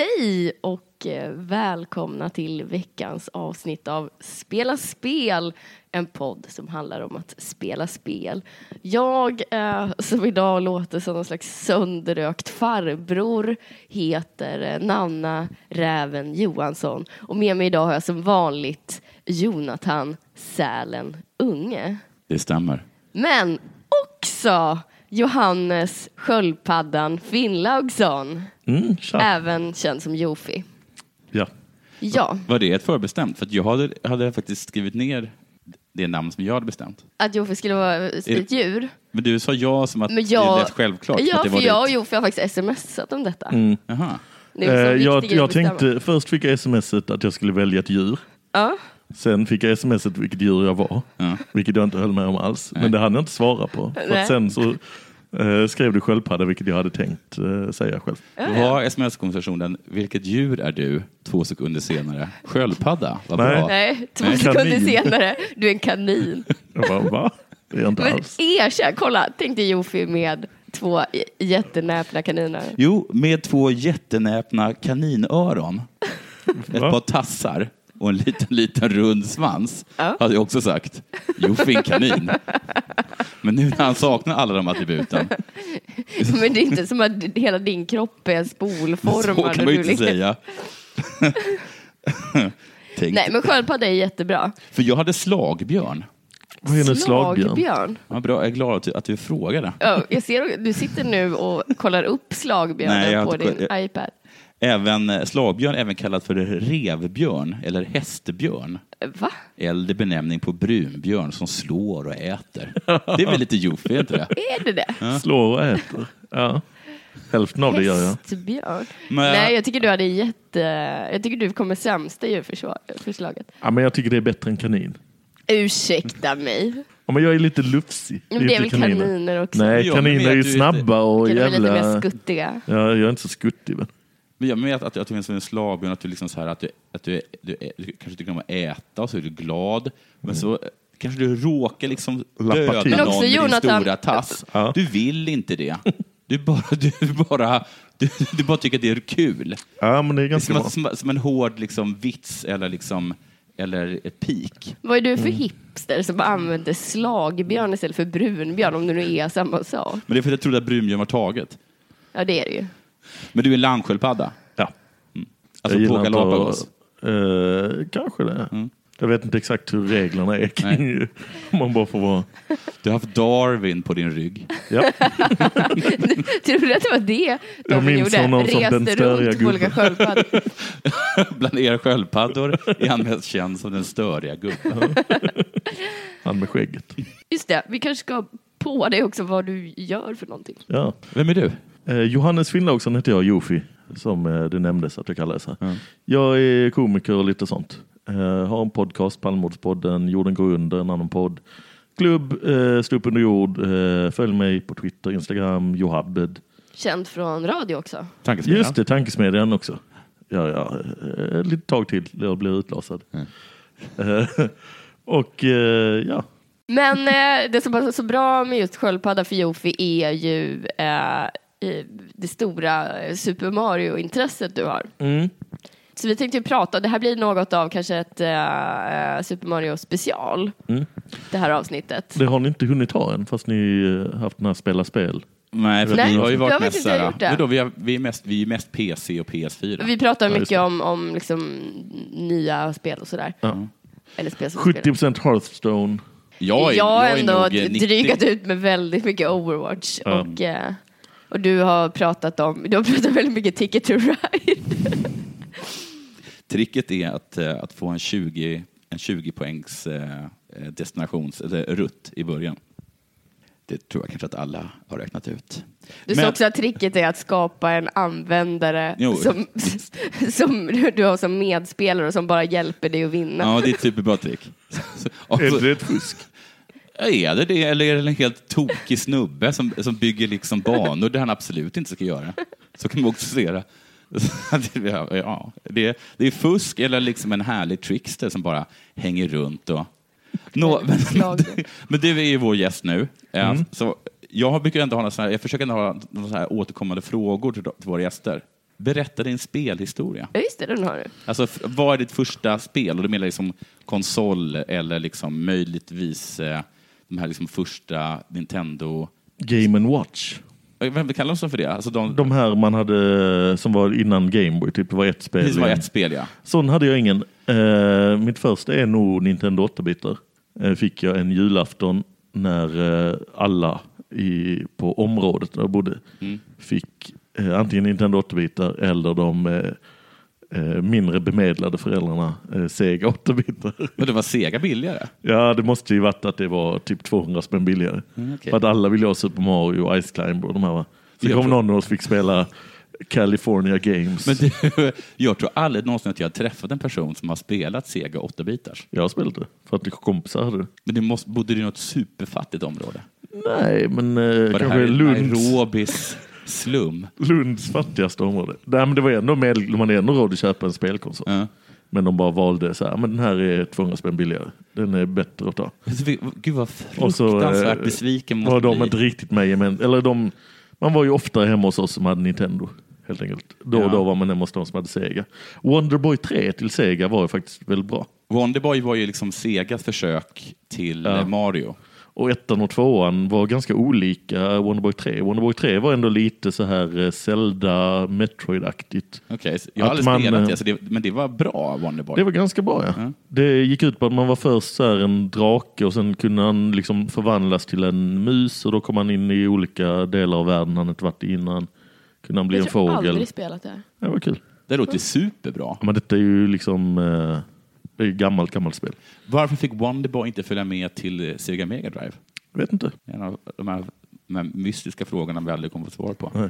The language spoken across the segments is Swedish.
Hej och eh, välkomna till veckans avsnitt av Spela spel, en podd som handlar om att spela spel. Jag, eh, som idag låter som någon slags sönderrökt farbror, heter eh, Nanna Räven Johansson och med mig idag har jag som vanligt Jonathan Sälen Unge. Det stämmer. Men också Johannes Sköldpaddan Finnlaugsson, Mm, tja. även känd som Jofi. Ja. Ja, Var det ett förbestämt? För att jag hade, hade faktiskt skrivit ner det namn som jag hade bestämt. att Jofi skulle vara ett djur. Men du sa ja som att Men jag, det lät självklart. Ja, att det för jag och. Jofi har faktiskt smsat om detta. Det är en sån Eh, jag, jag tänkte, först fick jag smset att jag skulle välja ett djur. Ja, Sen fick jag smset vilket djur jag var. Ja. Vilket jag inte höll med om alls. Men det hann jag inte svara på. För Nej. att sen så eh, skrev du sköldpadda vilket jag hade tänkt eh, säga själv. Då var sms-konversationen, vilket djur är du? Två sekunder senare, sköldpadda. Vad Nej. bra. nej, två Nej. sekunder Kanin. senare, du är en kanin. Jag bara, va? Det är jag inte Men alls. erkänn, kolla, tänk dig Jofi med två jättenäpna kaniner. Jo, med två jättenäpna kaninöron, ett par tassar och en liten, liten rund svans Ja. hade jag också sagt. Jo, fin kanin. Men nu när han saknar alla de attributen, Men det är inte som att hela din kropp är spolformad. så kan man ju inte säga. Tänk. Nej, men sköldpadda är jättebra. För jag hade slagbjörn. Vad är en slagbjörn? Slagbjörn. Ja, bra, jag är glad att du, att du frågade. Ja, jag ser, du sitter nu och kollar upp slagbjörnen Nej, på din koll- jag- iPad. Även eh, slagbjörn, även kallat för revbjörn eller hästbjörn. Va? Äldre benämning på brunbjörn som slår och äter. Det är väl lite joffig, är inte det? Är det det? Slår och äter. Ja. Hälften av det gör jag. Hästbjörn? Men- Nej, jag tycker du hade jätte... Jag tycker du kommer sämsta djurförslaget. Ja, men jag tycker det är bättre än kanin. Ursäkta mig. Ja, men jag är lite lufsig. Men det är väl inte kaniner också? Nej, Ja, kaniner är ju snabba och Kan de är lite mer jävla... skuttiga. Ja, jag är inte så skuttig. Men. Men jag menar att, att du är som en slagbjörn, att du liksom så här, att du, att du, du, du kanske tycker om att äta och så är du glad, men så kanske du råkar liksom döda till. någon med din stora tass. Ja. Du vill inte det. Du bara, du bara, du, du bara tycker att det är kul. Ja, men det är Det är ganska som, som, som en hård liksom, vits eller, liksom, eller ett pik. Vad är du Mm. för hipster som använder slagbjörn istället för brunbjörn om det nu är samma sak? Men det är för att jag trodde att brunbjörn var taget. Ja, det är det ju. Men du är landsköldpadda? Ja. Alltså Jag på Galapagos? Eh, kanske det. Jag vet inte exakt hur reglerna är kring man bara får vara... Du har haft Darwin på din rygg. Ja. Tror du att det var det de minns gjorde? honom som den störiga gubben. Bland er sköldpaddor är han mest känd som den störiga gubben. Han med skägget. Just det, vi kanske ska på dig också vad du gör för någonting. Ja. Vem är du? Eh, Johannes Finnlaugsson heter jag, Jofi, som eh, det nämndes att jag kallades här. Jag är komiker och lite sånt. Eh, har en podcast, Palmemordspodden, Jorden går under, en annan podd. Klubb, eh, Stå upp under jord. Eh, följ mig på Twitter, Instagram, Johabed. Känd från radio också. Tankesmedjan? Just det, Tankesmedjan också. Ja, ja, eh, lite tag till, jag blir utlasad. Eh, och eh, ja, Men eh, det som är så bra med just sköldpadda för Jofi är ju eh, det stora eh, Super Mario-intresset du har. Så vi tänkte ju prata, det här blir något av kanske ett eh, Super Mario special, det här avsnittet. Det har ni inte hunnit ha än fast ni haft den här spela spel. Nej, för Nej, vi har ju jag varit vet mest jag såhär, det. vadå, vi, har, vi, är mest, vi är mest PC och PS4. Vi pratar Ja, mycket om, om liksom, nya spel och sådär. Eller spel som 70 spelar. Hearthstone. jag är, jag har är ändå nog, 90 drygat ut med väldigt mycket Overwatch. Ja. Och, eh, och du har pratat om, du har pratat väldigt mycket Ticket to Ride. Tricket är att, eh, att få en 20, en 20 poängs eh, destinations, eller rutt i början. Det tror jag kanske att alla har räknat ut. Du Men- sa också att tricket är att skapa en användare Jo. som, som du har som medspelare och som bara hjälper dig att vinna. Ja, det är ett superbra trick. Så- och Är så- det ett fusk? Är det det, eller är det en helt tokig snubbe som, som bygger liksom banor där han absolut inte ska göra? Så kan man också se det. Ja, det, det är fusk eller liksom en härlig trickster som bara hänger runt. Och... Nå, men, men du är ju vår gäst nu. Eh, Mm. Så jag brukar ändå ha här, jag försöker ändå ha några här återkommande frågor till, till våra gäster. Berätta din spelhistoria. Ja, just det, den har du. Alltså, vad är ditt första spel? Och du menar liksom konsol eller liksom möjligtvis eh, de här liksom första Nintendo... Game and Watch. Vem kallar de för det? Alltså de, De här man hade som var innan Gameboy, typ det var ett spel. precis var ett spel, ja. Sån hade jag ingen. Eh, mitt första är nog Nintendo 8-bitar. Eh, fick jag en julafton när eh, alla i, på området där jag bodde fick eh, antingen Nintendo 8-bitar eller de mindre bemedlade föräldrarna eh, Sega 8-bitar. Men det var Sega billigare. ja, det måste ju varit att det var typ 200 spänn billigare. Mm, okej. För att alla ville ha Super Mario och Ice Climber och de här va. Så Jag kom tror- någon och fick spela California Games. Men du, jag tror aldrig någonsin att jag har träffat en person som har spelat Sega 8-bitars. Jag har spelat det, för att kompisar hade det. Men du måste, bodde du i något superfattigt område? Nej, men eh, Var kanske här Lunds, Nairobis slum? Lunds fattigaste område. Nej, men det var ändå med, man hade ändå råd att köpa en spelkonsol. Ja. Men de bara valde så här, men den här är 200 spänn billigare. Den är bättre att ta. Alltså, Gud vad så fruktansvärt eh, besviken var måste de bli. inte riktigt med men eller de, Man var ju oftare hemma hos oss som hade Nintendo. Helt enkelt. Då och Ja. då var man hemma hos de som hade Sega. Wonderboy 3 till Sega var ju faktiskt väldigt bra. Wonderboy var ju liksom Segas försök till Ja. Mario. Och ettan och tvåan var ganska olika Wonderboy 3. Wonderboy 3 var ändå lite så här eh, Zelda, Metroid-aktigt. Okej, så jag har Att aldrig man, spelat eh, det, så det, men det var bra Wonderboy. Det var ganska bra ja. Ja. Det gick ut på att man var först så här en drake och sen kunde han liksom förvandlas till en mus och då kom han in i olika delar av världen han inte varit i innan. Kunde han bli Jag en har fågel. aldrig spelat det. Det var kul. Det låter superbra. Ja, Men detta är ju liksom eh, det är ju gammalt, gammalt spel. Varför fick Wonderboy inte följa med till eh, Sega Mega Drive? Jag vet inte. En av de här, de här mystiska frågorna vi aldrig kommer få svar på. Nej.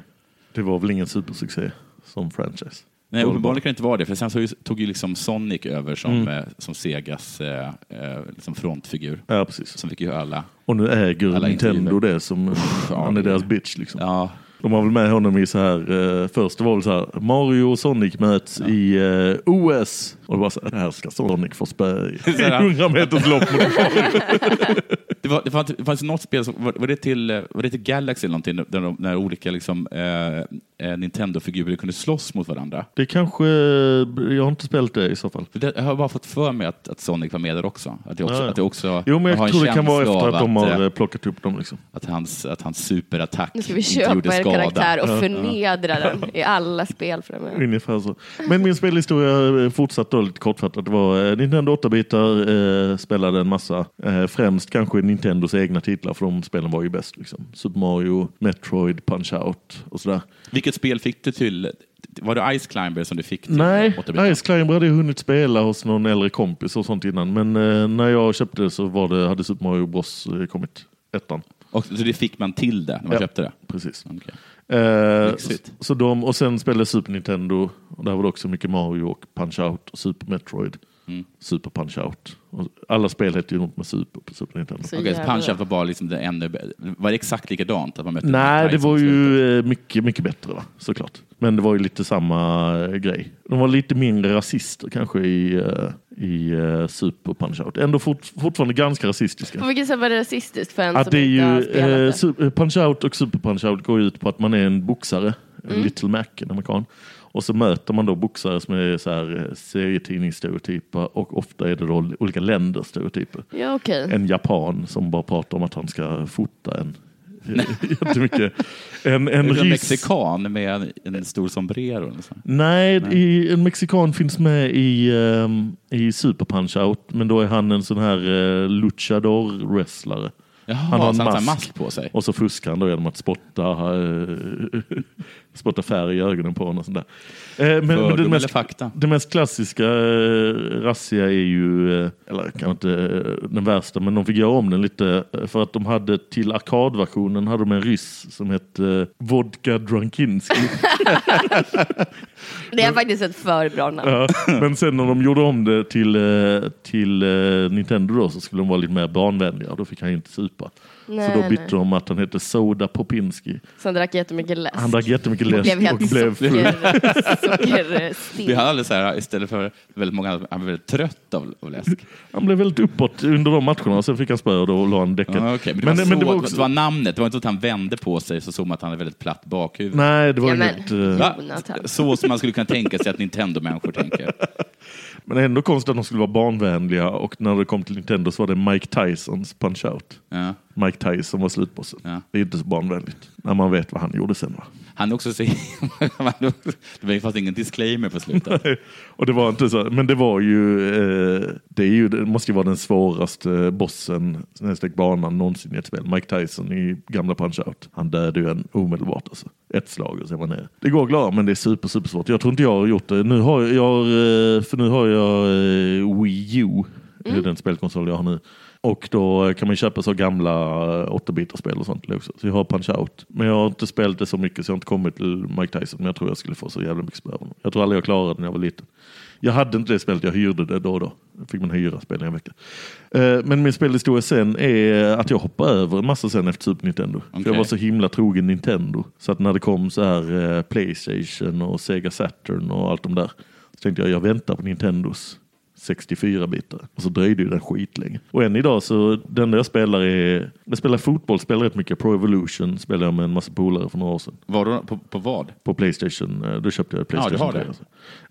Det var väl ingen supersuccé som franchise. Nej, Det uppenbarligen kan det inte vara det, för sen så tog ju liksom Sonic över som, Mm. eh, som Segas eh, eh, liksom frontfigur. Ja, precis. Som fick ju alla. Och nu äger Alla Nintendo intervjuer. det som, ja, han är det- deras bitch liksom. Ja, De har väl med honom i så här, eh, först det var väl så här, Mario och Sonic möts i eh, OS. Och det var så här, ska Sonic få spö i Så här- 100 meters lopp mot. Det, var, det, fanns, det fanns något spel, som, var, var, det till, var det till Galaxy eller någonting, där, de, när olika liksom, eh, eh, Nintendo-figurer kunde slåss mot varandra? Det kanske, jag har inte spelat det i så fall. Det, jag har bara fått för mig att, att Sonic var med där också. Att det också, Ja, att det också Jo men har jag en tror det kan vara efter av att de har eh, eh, plockat upp dem liksom. att hans, att hans superattack Nu ska vi köpa skada. karaktär och förnedra den i alla spel framöver. Ungefär så. Men min spelhistoria eh, då lite kortfattat. Det var eh, Nintendo 8-bitar, eh, spelade en massa. Eh, främst kanske Nintendos egna titlar för de spelen var ju bäst. Liksom. Super Mario, Metroid, Punch-Out och sådär. Vilket spel fick du till? Var det Ice Climber som du fick till? Nej, 8-bitar? Ice Climber hade jag hunnit spela hos någon äldre kompis och sånt innan. Men eh, när jag köpte det så var det, hade Super Mario Bros eh, kommit. Ettan. Och, så det fick man till det när man Ja. köpte det? Precis. Okej. Eh, så de, och sen spelade jag Super Nintendo. Och där var det också mycket Mario och Punch-Out och Super Metroid. Mm. Super Punch-Out. Alla spel hette ju något med Super på Super Nintendo. Så jävla Punch-Out var bara liksom det ännu Var det exakt likadant? Att man mötte Nej, det var ju eh, mycket, mycket bättre va? såklart. Men det var ju lite samma eh, grej. De var lite mindre rasister kanske i, eh, i uh, Super Punch-Out. Ändå fort, fortfarande ganska rasistiska. På vilket sätt var det rasistiskt för en Att som det är inte har spelat eh, det? Su- Punch-Out och Super Punch-Out går ut på att man är en boxare, en Mm. Little Mac, en amerikan. Och så möter man då boxare som är så här eh, serietidningsstereotyper och ofta är det då olika länders stereotyper. Ja, okej. En japan som bara pratar om att han ska fota en jättemycket. En, en En ryss. mexikan med en, en stor sombrero. så. Nej, I, en mexikan finns med i, ehm, i Super Punch-Out, men då är han en sån här uh, luchador-wrestlare. Jaha, Han har en mask. mask på sig. Och så fuskar han då genom att spotta, eh, spotta färg i ögonen på honom. Och sånt där. Eh, men, men det, mest, fakta? det mest klassiska eh, rassiga är ju, eh, eller kanske inte eh, den värsta, men de fick göra om den lite eh, för att de hade till arkadversionen hade de en ryss som hette eh, Vodka Drunkinski. Det är faktiskt ett för bra namn. Ja, men sen när de gjorde om det till, eh, till eh, Nintendo då så skulle de vara lite mer barnvänliga. Då fick han inte supa. Nej, så då bytte nej. de att han hette Soda Popinski. Så han drack jättemycket läsk. Han drack jättemycket och läsk blev helt och blev full. socker. Vi hade aldrig så här, istället för väldigt många, han var väldigt trött av, av läsk. Han blev väldigt uppåt under de matcherna och sen fick han spö och då la han däcket. Ja, okej, men, det, men, var men det var det också... var namnet, det var inte så att han vände på sig så såg man att han hade väldigt platt bakhuvud. Nej, det var Ja, men- inget... Va? Jonathan. Så som man skulle kunna tänka sig att Nintendo-människor tänker. Men ändå konstigt att de skulle vara barnvänliga och när det kom till Nintendo så var det Mike Tysons Punch-Out. Ja. Mike Tyson var slutbossen. Ja. Det är inte så barnvänligt. När man vet vad han gjorde sen va? Han är också så... det fanns ingen disclaimer på slutet. och det var inte så, men det var ju, eh, det, är ju, det måste ju vara den svåraste bossen snedstreck banan någonsin i ett spel. Mike Tyson i gamla Punch-Out. Han dödade ju en omedelbart alltså. Ett slag och så var nere. Det går klara men det är super, super svårt. Jag tror inte jag har gjort det. Nu har jag, jag har, eh, för nu har jag eh, Wii U. Det är den spelkonsol jag har nu. Och då kan man köpa så gamla 8-bitarspel och sånt också. Så jag har Punch-Out. Men jag har inte spelat det så mycket så jag har inte kommit till Mike Tyson. Men jag tror jag skulle få så jävla mycket spö. Jag tror aldrig jag klarade det när jag var liten. Jag hade inte det spelet, jag hyrde det då och då. Fick man hyra spel i en vecka. Eh, Men min spelhistoria sen är att jag hoppade över en massa sen efter Super Nintendo. För Okej. jag var så himla trogen Nintendo. Så att när det kom så här eh, Playstation och Sega Saturn och allt de där. Så tänkte jag, jag väntar på Nintendos 64-bitar. Och så dröjde ju den skitlänge. Och än idag så, den enda jag spelar är, jag spelar fotboll, spelar rätt mycket. Pro Evolution spelar jag med en massa polare för några år sedan. Var du på, på vad? På Playstation, eh, då köpte jag ett Ja, du Playstation har 3. det. alltså.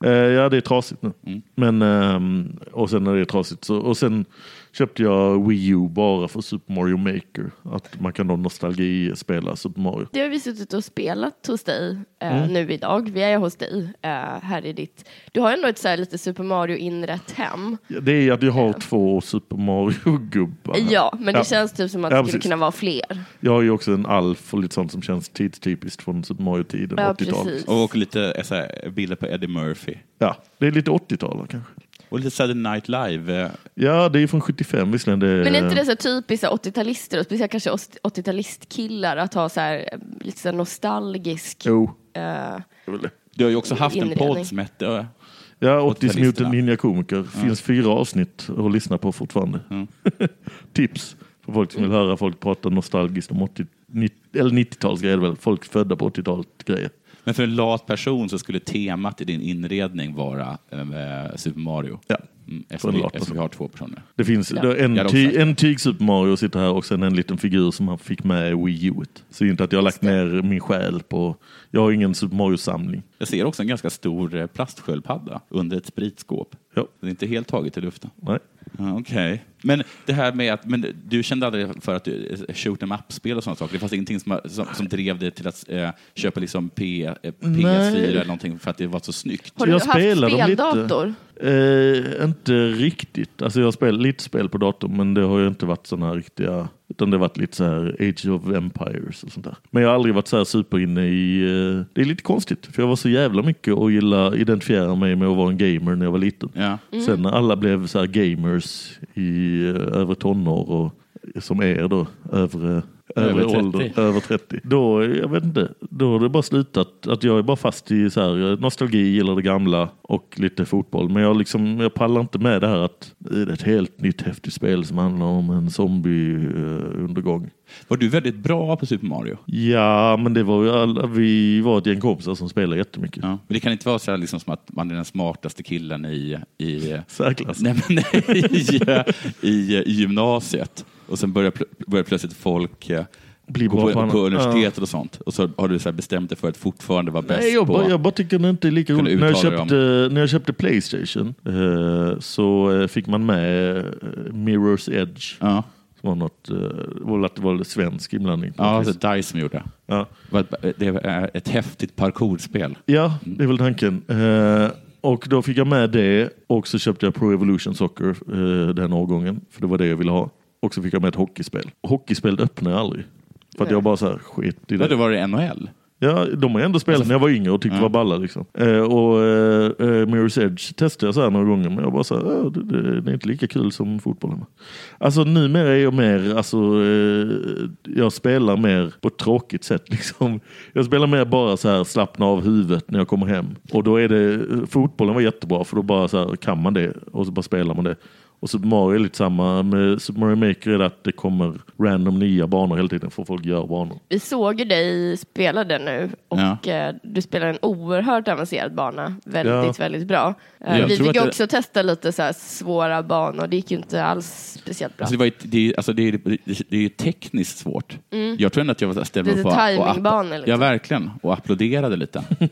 Eh, Ja, det är trasigt nu. Mm. Men, ehm, och sen när det är trasigt så, och sen köpte jag Wii U bara för Super Mario Maker. Att man kan då nostalgi spela Super Mario. Det har vi suttit och spelat hos dig eh, Mm. nu idag. Vi är hos dig eh, här i ditt... Du har ändå ett så här lite Super Mario inrett hem. Ja, Det är att jag har två Super Mario-gubbar. Ja, men det Ja. känns typ som att Ja, det skulle precis. kunna vara fler. Jag har ju också en Alf och lite sånt som känns tidstypiskt från Super Mario-tiden, Ja, 80-talet. precis. Och lite eh, så här, bilder på Eddie Murphy. Ja, det är lite 80-tal kanske. Och lite Saturday Night Live. eh, Ja, det är från 75 visserligen. Det, Men är inte det så typiskt så här 80-talister och speciellt kanske 80-talistkillar att ha så här eh, lite så nostalgisk... Jo, det. Du har ju också haft en Inredning. podd som hette... Ja, 80 80-talisterna. Mutant Ninja Komiker. Finns fyra avsnitt att lyssna på fortfarande. Mm. Tips för folk som vill höra folk prata nostalgiskt om 80, 90, eller 90-talsgrejer. väl. Folk födda på 80-talet grejer. Men för en lat person så skulle temat i din inredning vara eh, Super Mario. Ja. Mm, eftersom, vi, eftersom vi har två personer. Det finns Ja. en, ty, en tyg Super Mario sitter här och sen en liten figur som han fick med i Wii U. Så inte att jag har lagt ner min själ på... Jag har ingen Super Mario-samling. Jag ser också en ganska stor eh, plastsköldpadda under ett spritskåp. Ja, Det är inte helt taget i luften. nej. Okej. Men det här med att, men du kände aldrig för att du eh, shoot em up-spel och sådana saker? Det fanns ingenting som, som, som drev dig till att eh, köpa liksom P, eh, PS4 Nej. eller någonting för att det var så snyggt? har du Jag haft spelar dem lite. speldator? Eh, inte riktigt. Alltså jag har spelat lite spel på datorn men det har ju inte varit sådana riktiga utan det har varit lite så här Age of Empires och sånt där. Men jag har aldrig varit så här super inne i... eh, det är lite konstigt för jag var så jävla mycket och gilla identifiera mig med att vara en gamer när jag var liten. Ja. Sen när alla blev så här gamers i uh, övre tonår och som er då, övre, över, Över 30. ålder, över 30. Då, jag vet inte, då har det bara slutat att jag är bara fast i så här, nostalgi eller det gamla och lite fotboll. Men jag, liksom, jag pallar inte med det här att det är ett helt nytt häftigt spel som handlar om en zombie-undergång. Var du väldigt bra på Super Mario? Ja, men det var ju alla, vi var ett gäng kompisar som spelade jättemycket. Ja. Men det kan inte vara så här liksom som att man är den smartaste killen i, i, Särklass. nej, nej, i, i, i gymnasiet. Och sen börjar, pl- börjar plötsligt folk eh, Bli bra på, på universitetet och sånt. Och så har du så bestämt dig för att fortfarande vara bäst Nej, jag, på... jag bara tycker det inte är lika roligt. När jag, köpte, när jag köpte Playstation eh, så eh, fick man med eh, Mirror's Edge. Ja, Som var något, eh, att det var svensk inblandning. ja något alltså vis. DICE som gjorde det. ja. Det är ett häftigt parkourspel. ja, det är väl tanken. Eh, och då fick jag med det och så köpte jag Pro Evolution Soccer eh, den årgången. För det var det jag ville ha. Och så fick jag med ett hockeyspel. Hockeyspel öppnade jag aldrig. För att jag bara så här skit i det. det var det NHL. Ja, de har ändå spelat när jag var yngre och tyckte det var balla. Liksom. Eh, och eh, eh, Mirror's Edge testade jag så här några gånger, men jag bara så här, "Ja, det, det, det är inte lika kul som fotbollen. Alltså numera är jag mer, alltså, eh, jag spelar mer på ett tråkigt sätt. Liksom. Jag spelar mer bara så här, slappna av huvudet när jag kommer hem. Och då är det, fotbollen var jättebra, för då bara så här, kan man det och så bara spelar man det. Och Super Mario är lite samma. Med Super Mario Maker är det att det kommer random nya banor hela tiden för folk gör banor. Vi såg ju dig spela den nu och eh, du spelar en oerhört avancerad bana. Väldigt, Ja. väldigt bra. Eh, Jag vi fick att det- också testa lite så här svåra banor. Det gick ju inte alls speciellt bra. Alltså det, var ju, det, är, alltså det, är, det är ju tekniskt svårt. Jag tror ändå att jag var ställde mig Lite upp och- och app- timingbanor, liksom. Ja, verkligen. Och applåderade lite.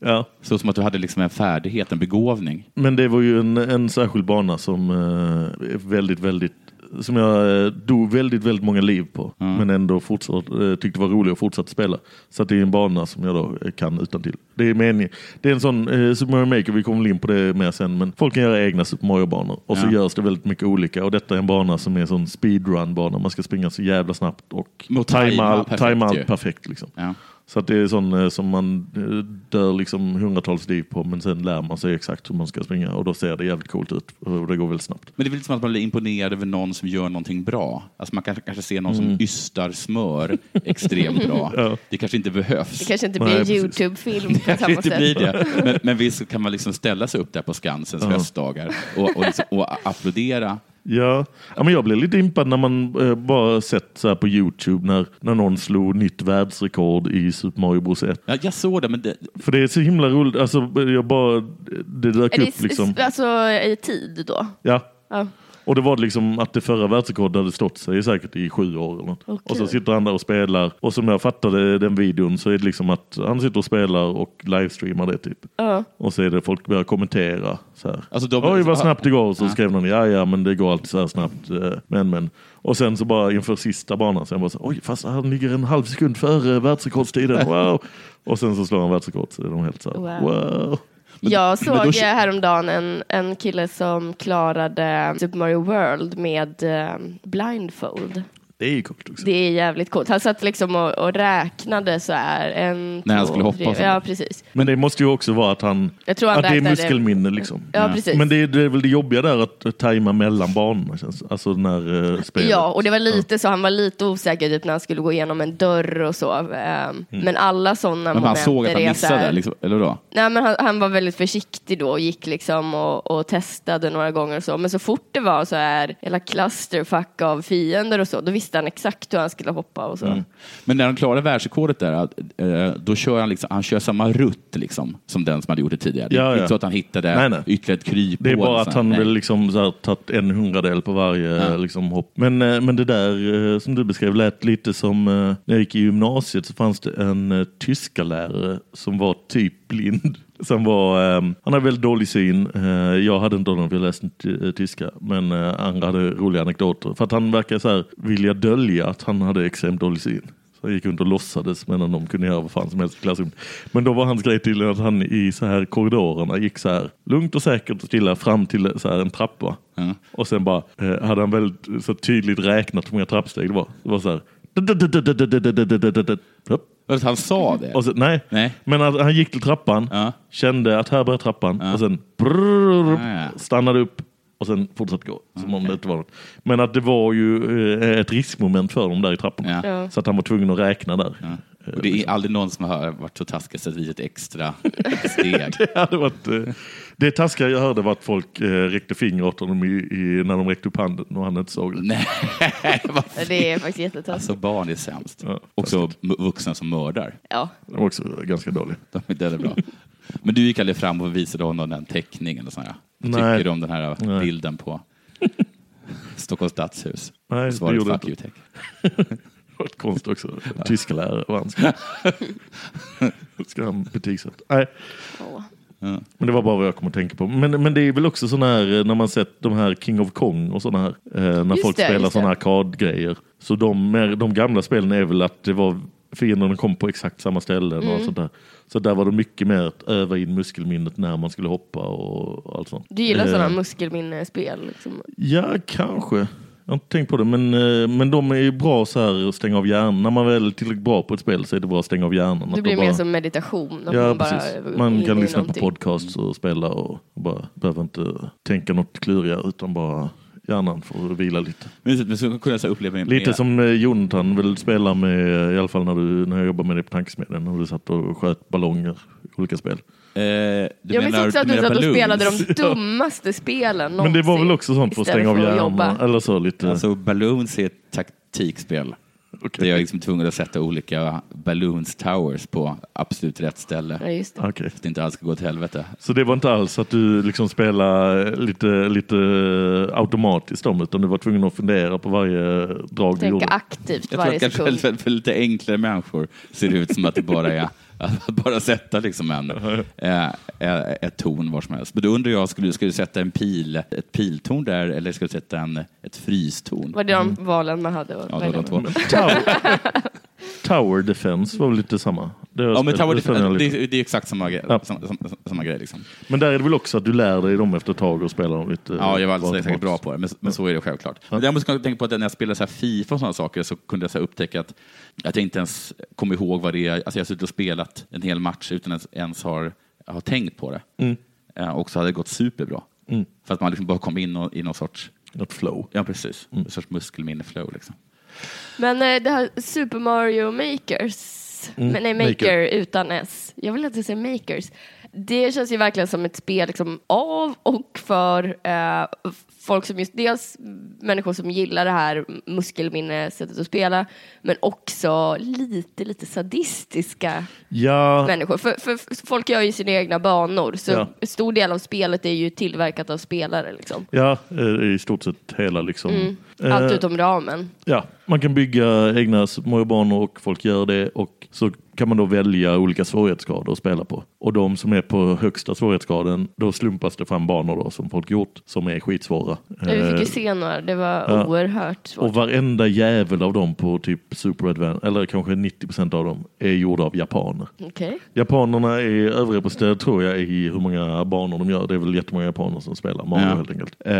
Ja. Så som att du hade liksom en färdighet, en begåvning. Men det var ju en, en särskild bana som eh, väldigt, väldigt som jag eh, dog väldigt, väldigt många liv på. Men ändå fortsatt, eh, tyckte var rolig och fortsatte spela. Så att det är en bana som jag då eh, kan utan till. Det är meningen. Det är en sån eh, Super Mario Maker, vi kommer väl in på det mer sen. Men folk kan göra egna Super Mario-banor. Och så Ja. görs det väldigt mycket olika. Och detta är en bana som är en sån speedrun-bana. Man ska springa så jävla snabbt och Och tajma allt perfekt ju. perfekt. Liksom. Ja. Så att det är sån eh, som man eh, dör liksom hundratals liv på men sen lär man sig exakt hur man ska springa och då ser det jävligt coolt ut och det går väldigt snabbt. Men det är väl lite som att man blir imponerad över någon som gör någonting bra. Alltså man kanske, kanske ser någon Mm. som ystar smör extremt bra. Det kanske inte behövs. Det kanske inte Nej, blir en. Youtube-film på samma inte sätt. blir det. Men, men visst kan man liksom ställa sig upp där på Skansens höstdagar och, och, liksom, och applådera. Ja. ja, men jag blev lite impad när man eh, bara sett så här på Youtube när, när någon slog nytt världsrekord i Super Mario Bros 1. Ja, jag såg det, men det, För det är så himla roligt, alltså jag bara, det dök Är det upp s- liksom. alltså i tid då? Ja. Ja. Och det var liksom att det förra världsrekordet hade stått sig säkert i sju år. Eller något. Okej. Och så sitter han där och spelar. Och som jag fattade den videon så är det liksom att han sitter och spelar och livestreamar det typ. Ja. Och så är det folk börjar kommentera. Så här. Alltså, de- Oj vad snabbt det går. Och så Ja. skrev någon ja ja men det går alltid så här snabbt. eh, Men men. Och sen så bara inför sista banan så jag bara så, oj fast han ligger en halv sekund före världsrekordstiden. Wow. Och sen så slår han världsrekord så är de helt så här, Wow. wow. Jag såg då- häromdagen en, en kille som klarade Super Mario World med eh, blindfold. Det är ju coolt också. Det är jävligt coolt. Han satt liksom och, och räknade så här. En, När han två, skulle hoppa tre. Ja, precis. Men det måste ju också vara att han, Jag tror han att det är muskelminne liksom. Ja, precis. Men det är, det är väl det jobbiga där att att tajma mellan banorna. Känns. Alltså när uh, spelet. Ja, och det var lite så, han var lite osäker typ när han skulle gå igenom en dörr och så. Ehm, Men alla sådana men man moment såg att han missade, här- liksom, eller då? Nej, men han, han var väldigt försiktig då och gick liksom och, och testade några gånger och så. Men så fort det var så här hela clusterfuck av fiender och så, då visste han exakt hur han skulle hoppa och så. Mm. Men när han klarar världsrekordet där, eh, då kör han, liksom, han kör samma rutt liksom, som den som hade gjort det tidigare. Det är Ja, inte ja. så att han hittade Nej, nej. ytterligare ett kryphål. Det är bara att han Nej. väl liksom så här, tagit en hundradel på varje Ja. liksom, hopp. Men, eh, men det där eh, som du beskrev lät lite som när jag gick i gymnasiet så fanns det en uh, tyska lärare som var typ blind. Som var, eh, han hade väldigt dålig syn. Eh, jag hade inte honom för jag läste inte eh, tyska. Men eh, andra hade roliga anekdoter. För att han verkar så här, vilja dölja att han hade extremt dålig syn. Så han gick runt och låtsades medan de kunde göra vad fan som helst i klassrummet. Men då var hans grej tydligen att han i så här korridorerna gick så här lugnt och säkert och stilla fram till så här en trappa. Ja. Och sen bara eh, hade han väldigt så tydligt räknat hur många trappsteg det var. Det var så här. Upp. Fast Han sa det? Och så, nej. Nej. men att han gick till trappan, Ja. kände att här börjar trappan Ja. och sen Ah, ja. stannade upp och sen fortsatte gå. Som om det inte var något. Men att det var ju eh, ett riskmoment för dem där i. Ja. Så att han var tvungen att räkna där. Ja. Och det är aldrig någon som har varit så taskig så att det ett extra steg. Det hade varit, eh, det taskiga jag hörde var att folk eh, räckte finger åt honom i, i, när de räckte upp handen och han inte såg det. Nej, Det är faktiskt jättetaskigt. Alltså barn är sämst. Ja, Också vuxna som mördar. Ja. Det var också ganska dåligt. De är inte bra. Men du gick aldrig fram och visade honom den teckningen? Och sådär. Vad Nej. tycker du om den här Nej. bilden på Stockholms stadshus? Nej, det gjorde fuck inte. var ett konst också. Tyska lärare och han ska, han betygsätta. Nej, Ja. Ja. men det var bara vad jag kom att tänka på. Men, men det är väl också sån här eh, när man sett de här King of Kong och såna här. Eh, när Just folk det, spelar såna det. arkadgrejer. Så de, de gamla spelen är väl att det var fienderna kom på exakt samma ställen Mm. och sånt där. Så där var det mycket mer att öva in muskelminnet när man skulle hoppa och allt sånt. Du gillar Eh, sådana muskelminnespel? Liksom. Ja, kanske. Jag har inte tänkt på det, men, eh, men de är ju bra så här att stänga av hjärnan. När man väl är tillräckligt bra på ett spel så är det bra att stänga av hjärnan. Det blir bara, mer som meditation. Ja, man bara precis. Man kan lyssna någonting. på podcasts och spela och bara behöver inte tänka något klurigare utan bara hjärnan får vila lite. Men, men så kunde jag så uppleva Lite som eh, Jonathan vill spela med, i alla fall när, du, när jag jobbade med dig på tankesmedjan, när du satt och sköt ballonger i olika spel. Eh, du Jag minns också att du balloons? spelade de dummaste spelen Men det var väl någonsin, också sånt för att stänga av hjärnan? Eller så lite. Alltså Balloons är ett taktikspel. Okej. Där jag är liksom tvungen att sätta olika Balloons Towers på absolut rätt ställe. Ja, just det. Okej. Så att det inte alls ska gå till helvete. Så det var inte alls att du liksom spelade lite, lite automatiskt dem, utan du var tvungen att fundera på varje drag du Tänka gjorde? aktivt Jag tror varje att sekund. för, för lite enklare människor ser det ut som att det bara är att bara sätta liksom en, eh, eh, ett torn var som helst. Men då undrar jag, skulle, skulle du sätta en pil, ett piltorn där eller ska du sätta en, ett frystorn? Var det de valen man hade? Ja, det var de två. Tower, Defense var väl lite samma? Det Ja, men Tower Defense, det, det är exakt samma grej. Ja. Samma, samma, samma grej liksom. Men där är det väl också att du lär dig dem efter ett tag och spelar dem lite? Ja, jag var automatiskt. säkert bra på det, men, men så är det självklart. Men däremot ska jag tänka på att när jag spelade så här Fifa och sådana saker så kunde jag så upptäcka att, att jag inte ens kom ihåg vad det är. Alltså jag har suttit och spelat en hel match utan att ens har, har tänkt på det. Mm. Eh, Och så hade det gått superbra. För att man liksom bara kom in och- i någon sorts, Något flow. ja precis, Mm. en sorts muskelminne-flow. Liksom. Men eh, det här Super Mario Makers, Mm, men nej Maker, Maker. utan S. Jag vill inte säga Makers. Det känns ju verkligen som ett spel liksom av och för eh, folk som just dels människor som gillar det här muskelminnesättet att spela men också lite, lite sadistiska Ja, människor. För, för, folk gör ju sina egna banor så Ja. stor del av spelet är ju tillverkat av spelare liksom. ja, eh, i stort sett hela liksom. Mm. Allt Eh, utom ramen. Ja, man kan bygga egna små banor och folk gör det och så kan man då välja olika svårighetsgrader att spela på. Och de som är på högsta svårighetsgraden, då slumpas det fram banor då som folk gjort som är skitsvåra. Ja, vi fick Eh, ju se några, det var ja. oerhört svårt. Och varenda jävel av dem på typ Super Advance, eller kanske 90% av dem, är gjorda av japaner. Okej. Japanerna är överrepresenterade tror jag i hur många banor de gör. Det är väl jättemånga japaner som spelar Mario Ja. helt enkelt. Eh,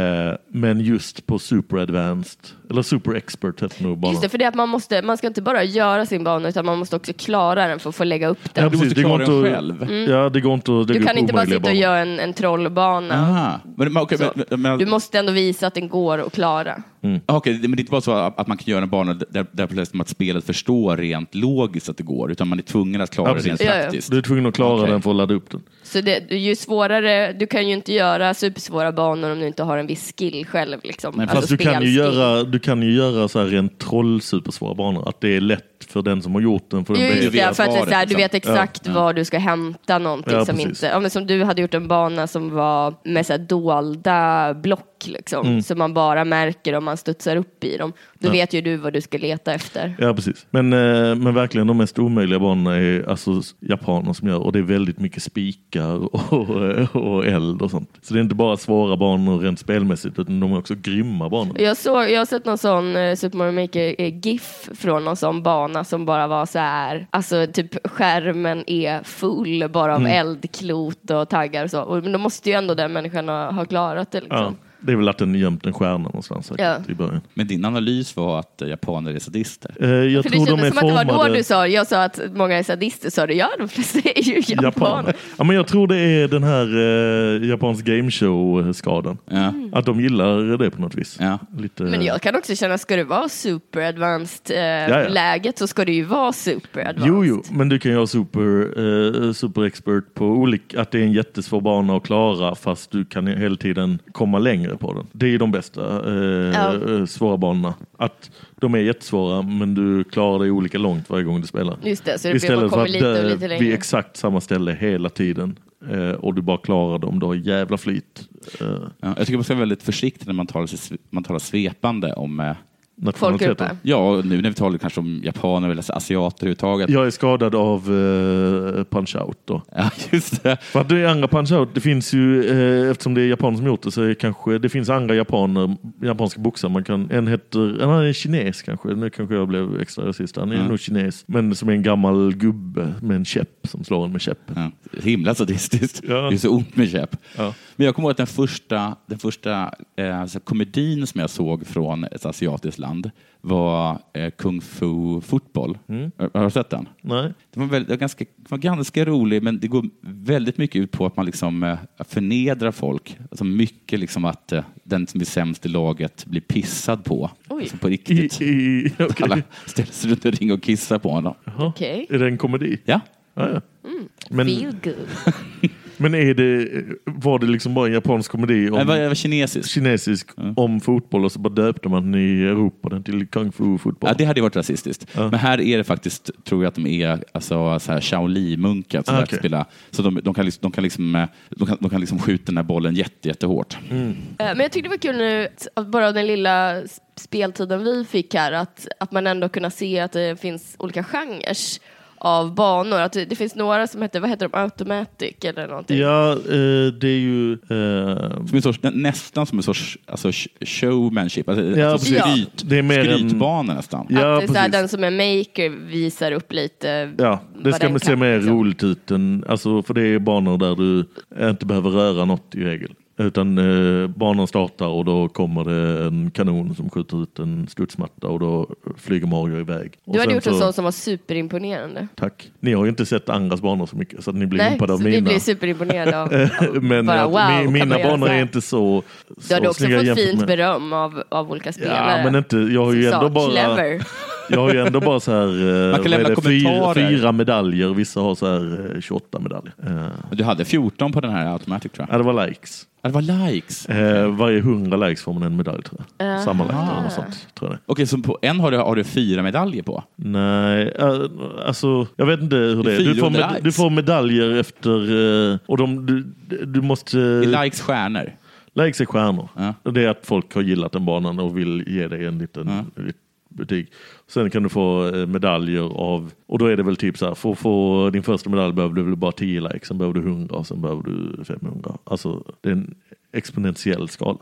men just på Super Advanced, eller Super Expert heter nog banan. Just det, för det är att man måste, man ska inte bara göra sin bana utan man måste också klara den för att få lägga upp den. Ja, Du måste klara den själv. Ja, det går inte att Du kan inte bara sitta och göra en, en trollbana. Aha. Men, Så. men, men, Du måste ändå visa att den går att klara. okej, men det är inte bara så att, man kan göra en bana där, där plötsligt att spelet förstår rent logiskt att det går, utan man är tvungen att klara Ja, det rent precis. Ja, ja. praktiskt. Du är tvungen att klara Okej. den för att ladda upp den. Så det, ju svårare, du kan ju inte göra supersvåra banor om du inte har en viss skill själv. Liksom. Nej, Fast Alltså du kan, ju göra, du kan ju göra så här rent troll supersvåra banor. Att det är lätt för den som har gjort den. För den just det, för att det är så här, du liksom. vet exakt Ja. var du ska hämta någonting Ja, som precis. inte... Ja, men som du hade gjort en bana som var med så här dolda block liksom, Mm. som man bara märker om man studsar upp i dem. Då vet ju du vad du ska leta efter. Ja, precis. Men, eh, men verkligen de mest omöjliga banorna är alltså japaner som gör och det är väldigt mycket spikar och, och eld och sånt. Så det är inte bara svåra banor rent spelmässigt utan de är också grymma banor. Jag, såg, jag har sett någon sån eh, Super Mario Maker eh, GIF från någon sån bana som bara var så här, alltså typ skärmen är full bara av Mm. eldklot och taggar och så. Och, men då måste ju ändå den människan ha, ha klarat det liksom. Ja. Det är väl att den gömt en stjärna någonstans säkert, Ja. i början. Men din analys var att japaner är sadister. Eh, jag För det tror de är som att det var då formade... du sa, jag sa att många är sadister, sa du ja de flesta är ju japaner. Japaner. Ja, men jag tror det är den här eh, japansk gameshow-skadan. Ja. Att de gillar det på något vis. Ja. Lite, Men jag kan också känna, ska det vara super advanced eh, ja. läget så ska det ju vara super advanced. Jo, jo, men du kan ju ha super, eh, super expert på olika, att det är en jättesvår bana att klara fast du kan hela tiden komma längre på den. Det är ju de bästa eh, Ja. eh, svåra banorna. Att de är jättesvåra men du klarar dig olika långt varje gång du spelar. Just det, så det Istället för att lite dö lite vid exakt samma ställe hela tiden eh, och du bara klarar dem, du har jävla flyt. Eh, Ja, jag tycker man ska vara väldigt försiktig när man talar, man talar svepande om eh. Folkgrupper. Ja, nu när vi talar kanske om japaner eller asiater överhuvudtaget. Jag är skadad av eh, punch-out då. Ja, just det. För att det är andra punch-out, det finns ju, eh, eftersom det är japaner som gjort det, så det kanske, det finns andra japaner, japanska boxare. Man kan, en heter, en är kines kanske, nu kanske jag blev extra rasist, han är Mm. nog kines. Men som är en gammal gubbe med en käpp som slår en med käpp. Ja, himla sadistiskt. Ja. Det är så ont med käpp. Ja. Men jag kommer ihåg att den första, den första eh, komedin som jag såg från ett asiatiskt land var eh, Kung Fu fotboll. Mm. Har, har du sett den? Nej? Den var, väldigt, den var ganska, den var ganska rolig, men det går väldigt mycket ut på att man liksom, eh, förnedrar folk. Alltså mycket liksom att eh, den som är sämst i laget blir pissad på. Oj. Alltså på I, riktigt. i, okej. Alla ställer sig runt en ring och kissar på honom. Jaha. Okej. Är det en komedi? Ja, Ja, ja. Men, Feel good. men är det, var det liksom bara en japansk komedi det var, om det var kinesisk. kinesisk om fotboll och så bara döpte man i Europa den till kung fu fotboll? Ja, det hade ju varit rasistiskt. Men här är det faktiskt, tror jag att de är alltså, så här Shaolin-munkar som Ah, okej. spela. Så de, de, kan, liksom- de, kan liksom, eh, de, kan, de kan liksom skjuta den här bollen jätte, jättehårt. Mm. Eh, Men jag tyckte det var kul nu, bara av den lilla speltiden vi fick här, att, att man ändå kunna se att det finns olika genrer av banor. Att det, det finns några som heter, vad heter de, Automatic eller någonting? Ja, eh, det är ju... Eh, Som en sorts, nä- nästan som en sorts alltså, sh- showmanship. Alltså, Ja, alltså skryt, Det är mer en- skrytbana nästan. ja, att det är så här, precis. den som är maker visar upp lite Ja, det ska den se mer liksom. roligt ut än, alltså, för det är banor där du inte behöver röra något i regel. Utan eh, banan startar och då kommer det en kanon som skjuter ut en studsmatta och då flyger Mario iväg. Och Du hade sen gjort en så- sån som var superimponerande. Tack. Ni har ju inte sett andras banor så mycket så ni blir Nej, impade av så vi mina. blir superimponerade av, Men bara, att wow, mina banor så är inte så, så Du hade också fått fint med- beröm av, av olika spelare. Ja, men inte, jag har ju ändå bara... Clever. Jag har ju ändå bara så här, eh, Man kan lämna det, fyra, kommentarer. fyra medaljer, vissa har så här eh, 28 medaljer. Eh, Men Du hade 14 på den här Automatic tror jag. Ja, det var likes. Ja, det var likes. Eh, varje hundra likes får man en medalj tror jag. Aha. Sammanlagt eller något sånt. Tror jag det. Okej, så på en har du, har du fyra medaljer på? Nej, eh, alltså jag vet inte hur det är. Du får, 400 med, du får medaljer efter, och de, du, du måste... I likes stjärnor? Likes är stjärnor. Ja. Det är att folk har gillat den banan och vill ge dig en liten litet butik. Sen kan du få eh, medaljer av, och då är det väl typ så här, för att få din första medalj behöver du väl bara 10 likes, sen behöver du 100 och sen behöver du 500. Alltså det är en exponentiell skala.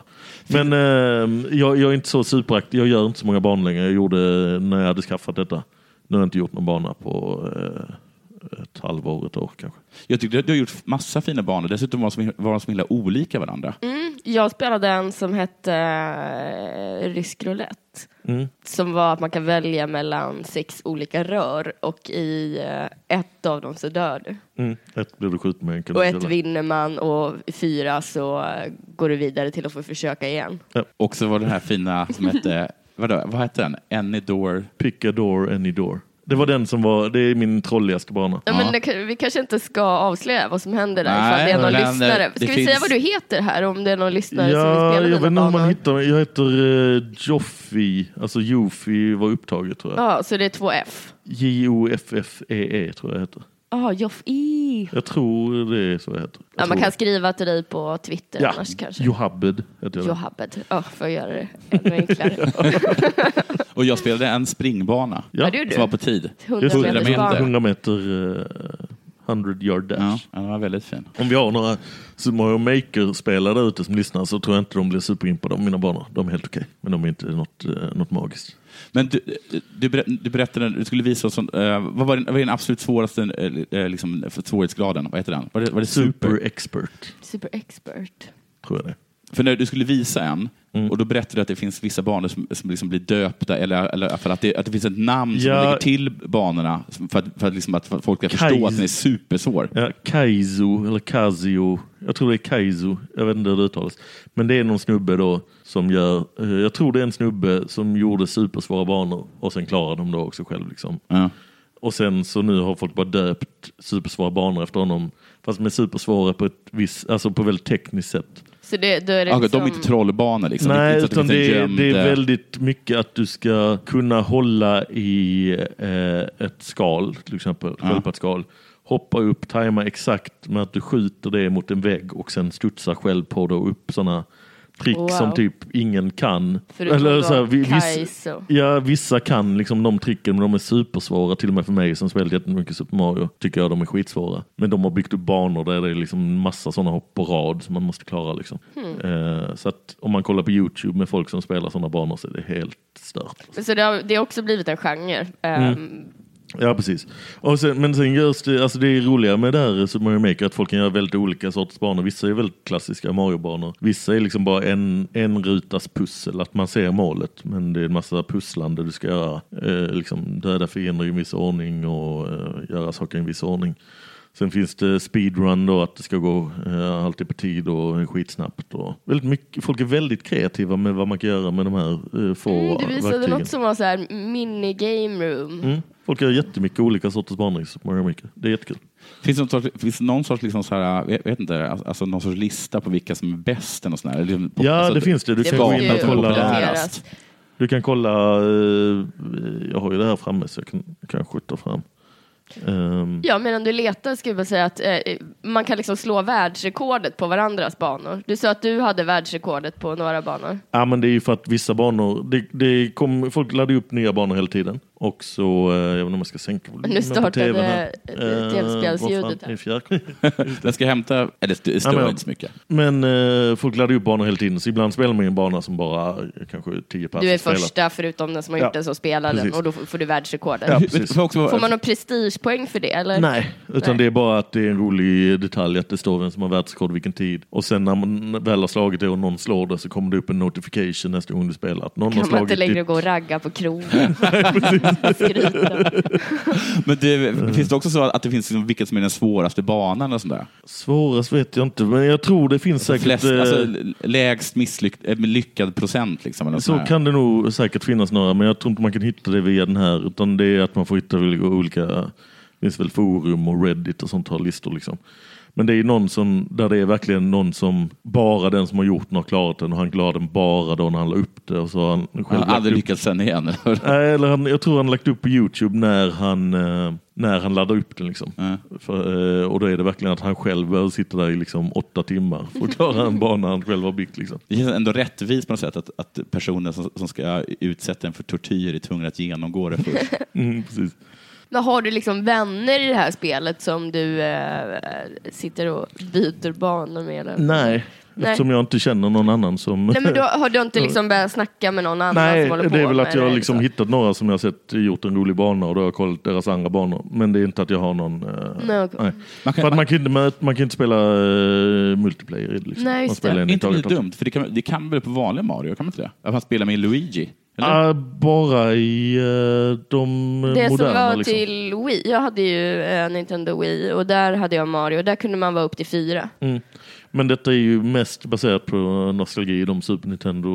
Men eh, jag, jag är inte så superaktiv, jag gör inte så många banor längre. Jag gjorde när jag hade skaffat detta. Nu har jag inte gjort någon bana på eh, ett halvår, ett år kanske. Jag tyckte du har gjort massa fina banor. Dessutom var de så, var de så himla olika varandra. Jag spelade en som hette eh, Rysk roulette. Mm. Som var att man kan välja mellan sex olika rör och i eh, ett av dem så dör du. Mm. Ett blev du skjuten med en Och ett vinner man och i fyra så eh, går du vidare till att få försöka igen. Och så var det här fina som hette, vadå, vad hette den? Any door? Pick a door, any door. Det var den som var, det är min trolligaste bana. Ja, men det, vi kanske inte ska avslöja vad som händer där Nej, ifall det är någon men, lyssnare. Ska vi finns- säga vad du heter här om det är någon lyssnare som vill Ja, spela jag vet inte hur man hittar mig. Jag heter uh, Joffi, alltså Jofi var upptaget tror jag. Ja, så det är två F. J-O-F-F-E-E E tror jag heter. Ja, Joff I. Jag tror det är så jag heter. Jag Ja, man kan det. skriva till dig på Twitter Ja, annars kanske. Johabed heter jag. Johabed. Ja, för att göra det ännu enklare. Och jag spelade en springbana Ja, det som var på tid. 100 Just det, meter. meters bana. 100 meter, eh, 100 yard dash. Ja, den var väldigt fin. Om vi har några Mario Maker-spelare där ute som lyssnar så tror jag inte de blir superimpade av mina banor. De är helt okej, men de är inte något, eh, något magiskt. Men du, du, ber- du berättade, du skulle visa oss, som, eh, vad var den, vad var den absolut svåraste eh, eh, liksom, för svårighetsgraden? Vad heter den? Var det, var det super? Super expert, Super expert. tror jag det är. För när du skulle visa en, Mm. och då berättade du att det finns vissa banor som, som liksom blir döpta, eller, eller för att det, att det finns ett namn som Ja. lägger till banorna, för att, för att, liksom att folk ska förstå att den är supersvår. Ja, Kaizo, eller Kazio. Jag tror det är Kaizo. Jag vet inte hur det uttalas. Men det är någon snubbe då som gör, eh, jag tror det är en snubbe som gjorde supersvåra banor och sen klarar de då också själv. Liksom. Ja. Och sen så nu har folk bara döpt supersvåra banor efter honom. Fast med supersvåra på ett visst, alltså på väldigt tekniskt sätt. Så det, då är det Ja, liksom... De är inte trollbanor liksom. Nej, det utan en det är, gömd, det är eh, väldigt mycket att du ska kunna hålla i eh, ett skal, till exempel, sköldpaddsskal. Hoppa upp, tajma exakt med att du skjuter det mot en vägg och sen studsa själv på det och upp sådana trick Wow. som typ ingen kan. Förutom då så här, vi- viss, ja, vissa kan liksom de tricken men de är supersvåra. Till och med för mig som spelat jättemycket Super Mario tycker jag de är skitsvåra. Men de har byggt upp banor där det är liksom massa sådana hopp på rad som man måste klara. Liksom. Hmm. Eh, så att om man kollar på Youtube med folk som spelar sådana banor så är det helt stört. Så det har, det har också blivit en genre. Mm. Ja, precis. Och sen, men sen görs det, alltså det är roligare med det här Super Mario Maker att folk kan göra väldigt olika sorters banor. Vissa är väldigt klassiska Mario-banor. Vissa är liksom bara en, en rutas pussel, att man ser målet. Men det är en massa pusslande du ska göra. Eh, liksom döda fiender i en viss ordning och eh, göra saker i en viss ordning. Sen finns det speedrun då, att det ska gå eh, alltid på tid och skitsnabbt. Och väldigt mycket, folk är väldigt kreativa med vad man kan göra med de här eh, få mm, du visade verktygen. något som var så här mini game room. Mm. Folk gör jättemycket olika sorters Maker. Det är jättekul. Finns det någon sorts, finns det någon sorts liksom så här, vet inte, alltså någon sorts lista på vilka som är bäst? Eller där? Eller på- Ja, alltså, det finns det. Du Det kan gå in och ju kolla. Du kan kolla. eh, Jag har ju det här framme så jag kan, kan skjuta fram. Ehm, Ja, medan du letar ska jag bara säga att eh, man kan liksom slå världsrekordet på varandras banor. Du sa att du hade världsrekordet på några banor. Ja, men det är ju för att vissa banor, det, det kom, folk laddar ju upp nya banor hela tiden. Och så, eh, jag vet inte om jag ska sänka volymen Nu startade här. eh, Eh, tv-spelsljudet fan, här. Den ska hämta, eller det Ja, står men- inte så mycket. Men eh, folk laddar ju upp banor hela tiden, så ibland spelar man ju en bana som bara eh, kanske tio personer Du är spelar. första förutom den som har Ja, gjort den som spelar den precis. och då får du världsrekordet. Ja, får man någon prestigepoäng för det? Eller? Nej, utan Nej. det är bara att det är en rolig detalj att det står vem som har världsrekord vilken tid. Och sen när man väl har slagit det och någon slår det så kommer det upp en notification nästa gång du spelar. Att någon har kan man inte längre ditt... gå och ragga på krogen? Men det, finns det också så att det finns liksom vilket som är den svåraste banan? Och sånt där? Svårast vet jag inte, men jag tror det finns säkert... Flest, eh, alltså, lägst misslyck, eh, lyckad procent? Liksom, eller så kan det nog säkert finnas några, men jag tror inte man kan hitta det via den här. Utan det är att man får hitta olika, det finns väl forum och Reddit och sånt har listor liksom. Men det är någon som, där det är verkligen någon som, bara den som har gjort den har klarat den och han klarade den bara då när han la upp det. Och så har han Han själv har lagt aldrig upp lyckats sen igen. eller? Nej, eller han, jag tror han lagt upp på Youtube när han, eh, när han laddar upp den. Liksom. Ja. För, eh, och då är det verkligen att han själv behöver sitta där i liksom åtta timmar för att klara en bana han själv har byggt. Liksom. Det känns ändå rättvist på något sätt att, att personen som, som ska utsätta en för tortyr är tvungen att genomgå det först. Mm, precis. Men har du liksom vänner i det här spelet som du eh, sitter och byter banor med? Eller? Nej, Nej. eftersom jag inte känner någon annan som... Nej, men då har du inte liksom börjat snacka med någon annan Nej, som håller på det är väl att jag har det, liksom hittat några som jag har sett gjort en rolig bana och då har jag kollat deras andra banor. Men det är inte att jag har någon... eh, Nej, okej. nej. Man kan- För att man, kan inte, man, man kan inte spela uh, multiplayer. Liksom. Nej, man just spelar det. inte det dumt? För det kan, det kan väl på vanliga Mario? Kan man inte det? Att man spelar med Luigi? Eller? Ah, bara i uh, de Det som moderna. var liksom. till Wii, jag hade ju eh, Nintendo Wii och där hade jag Mario, där kunde man vara upp till fyra. Mm. Men detta är ju mest baserat på nostalgi, de Super Nintendo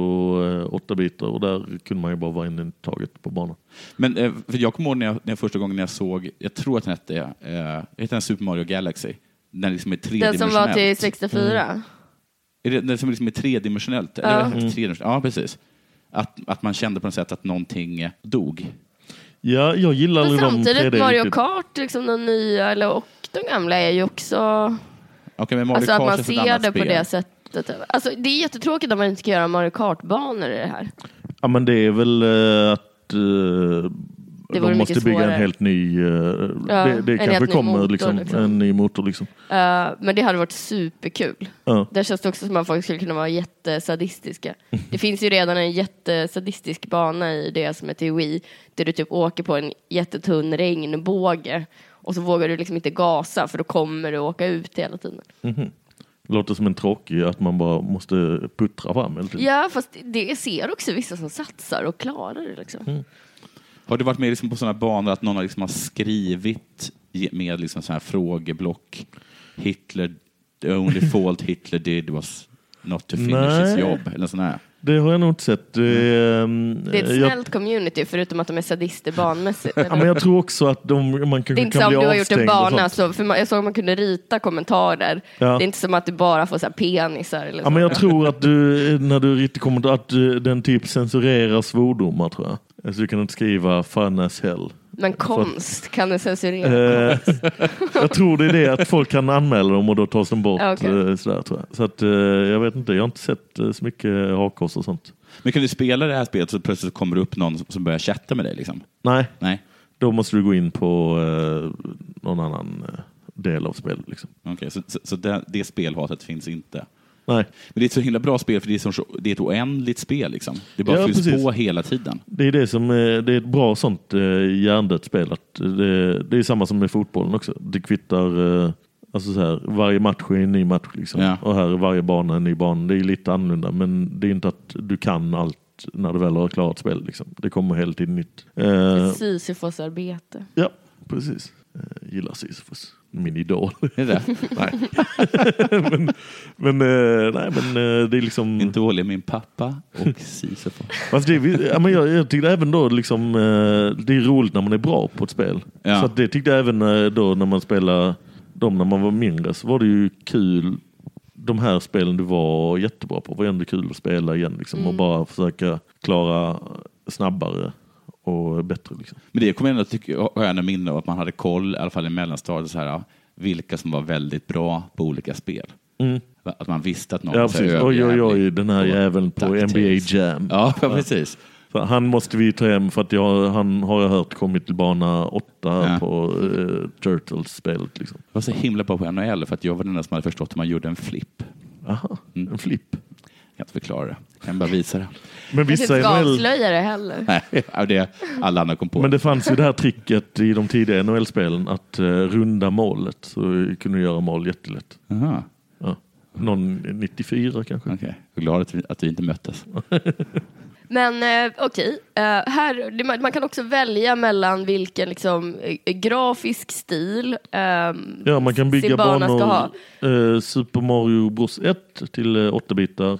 eh, 8-bitar och där kunde man ju bara vara in i taget på banan. Men eh, för jag kommer ihåg när jag, när jag första gången jag såg, jag tror att den hette, eh, heter den Super Mario Galaxy? Den liksom är Den som var till 64. Mm. Är det den som liksom är tredimensionellt? Ja. Eller, tredimensionellt? Ja, precis. Att, att man kände på något sätt att någonting dog. Ja, jag gillar Men aldrig de 3D samtidigt, Mario riktigt. Kart, liksom de nya, eller, och de gamla är ju också... Okej, men Mario Alltså att Kart man känns ett ser annat det på spel. det sättet. Alltså, det är jättetråkigt att man inte ska göra Mario Kart-banor i det här. Ja, men det är väl eh, att eh, Det de måste bygga en svårare. helt ny... eh, Ja, det det en kanske kommer motor, liksom, liksom. en ny motor. Liksom. Eh, men det hade varit superkul. Ja. Där känns det också som att folk skulle kunna vara jättesadistiska. Det finns ju redan en jättesadistisk bana i det som heter Wii, där du typ åker på en jättetunn regnbåge och så vågar du liksom inte gasa för då kommer du åka ut hela tiden. Låter som en tråkig, att man bara måste puttra fram hela tiden. Ja, fast det ser också vissa som satsar och klarar det. Liksom. Mm. Har du varit med liksom på sådana banor att någon har, liksom har skrivit med liksom så här frågeblock? Hitler, the only fault Hitler did was not to finish his Nej. jobb. Eller sån här. Det har jag nog inte sett. Det är, ehm, Det är ett jag, snällt community, förutom att de är sadister banmässigt. ja, men jag tror också att de, man kanske Det är inte kan som bli du har gjort en avstängd bana, så, för man, jag såg att man kunde rita kommentarer. Ja. Det är inte som att du bara får så här penisar eller Ja, så. men jag tror att du, när du riktigt kommer att du, den typ censurerar svordomar tror jag. Alltså du kan inte skriva fun as hell. Men konst, kan du censurera? Eh, jag tror det är det att folk kan anmäla dem och då tas de bort. Ja, okej. eh, sådär, tror jag. Så att, eh, jag vet inte, jag har inte sett så mycket hakkors och sånt. Men kan du spela det här spelet så plötsligt kommer det upp någon som- börjar chatta med dig? Liksom? Nej, Nej? då måste du gå in på eh, någon annan del av spelet. Liksom. Okej, så, så, så det, det spelhatet finns inte? Nej, Men det är ett så himla bra spel för det är, så, det är ett oändligt spel. Liksom. Det bara Ja, fylls precis. på hela tiden. det är det som är, det är ett bra sånt eh, hjärndött spel. Att det, det är samma som med fotbollen också. Det kvittar, eh, alltså så här, varje match är en ny match. Liksom. Ja. Och här är varje bana en ny bana. Det är lite annorlunda men det är inte att du kan allt när du väl har klarat spel. Liksom. Det kommer hela tiden nytt. Eh, Sisyfos arbete. ja, precis. Eh, gillar Sisyfos. Min idol. Är det? nej. men men, eh, nej, men eh, det är liksom... Inte dålig min pappa och Sisyfos. Ja, men jag, jag tyckte även då liksom, eh, det är roligt när man är bra på ett spel. Ja. Så att det tyckte jag även eh, då när man spelade dem när man var mindre så var det ju kul. De här spelen du var jättebra på var ändå kul att spela igen liksom, och bara försöka klara snabbare och bättre. Liksom. Men det kommer jag ändå tycka, har jag ändå minne av att man hade koll, i alla fall i mellanstadiet, så här, vilka som var väldigt bra på olika spel. Att man visste att någon Ja, precis. Oj, oj, oj, den här jäveln på. NBA Jam. Ja, ja, precis. Så han måste vi ta hem för att jag, han har jag hört kommit till bana åtta Ja. på uh, Turtles-spelet. Liksom. Jag var så himla bra på NHL för att jag var den enda som hade förstått hur man gjorde en flip. Aha, Mm. en flipp. Jag kan inte förklara det. Jag kan bara visa det. Men vissa inte ska NHL avslöja det heller. Nej, det är alla andra kom på. Men det fanns ju det här tricket i de tidiga NHL-spelen att eh, runda målet. Så vi kunde göra mål jättelätt. Aha, Ja. Någon 94 kanske. okej. Jag är glad att vi, att vi inte möttes. Men eh, okej, eh, här, det, man, kan också välja mellan vilken liksom, eh, grafisk stil ehm, Ja, man kan bygga bana ska ha. banor. Eh, Super Mario Bros 1 till eh, 8 bitar.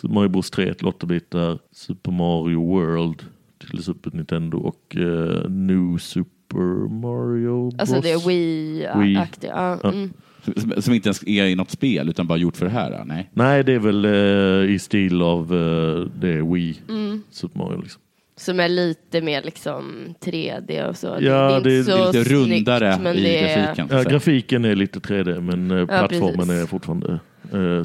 Super Mario Bros 3 till 8 bitar. Super Mario World till Super Nintendo och eh, New Super Mario Bros. Alltså det är Wii. Wii-aktigt. Ja, Ja. mm. Som, som inte ens är i något spel, utan bara gjort för det här. Nej. Nej, det är väl eh, i stil av eh, det Wii. Mm. Super Mario liksom. Som är lite mer liksom 3D och så. Ja, det är inte det är så Lite rundare snyggt, men i det är- grafiken. så Ja, grafiken är lite 3D men eh, plattformen precis. är fortfarande eh,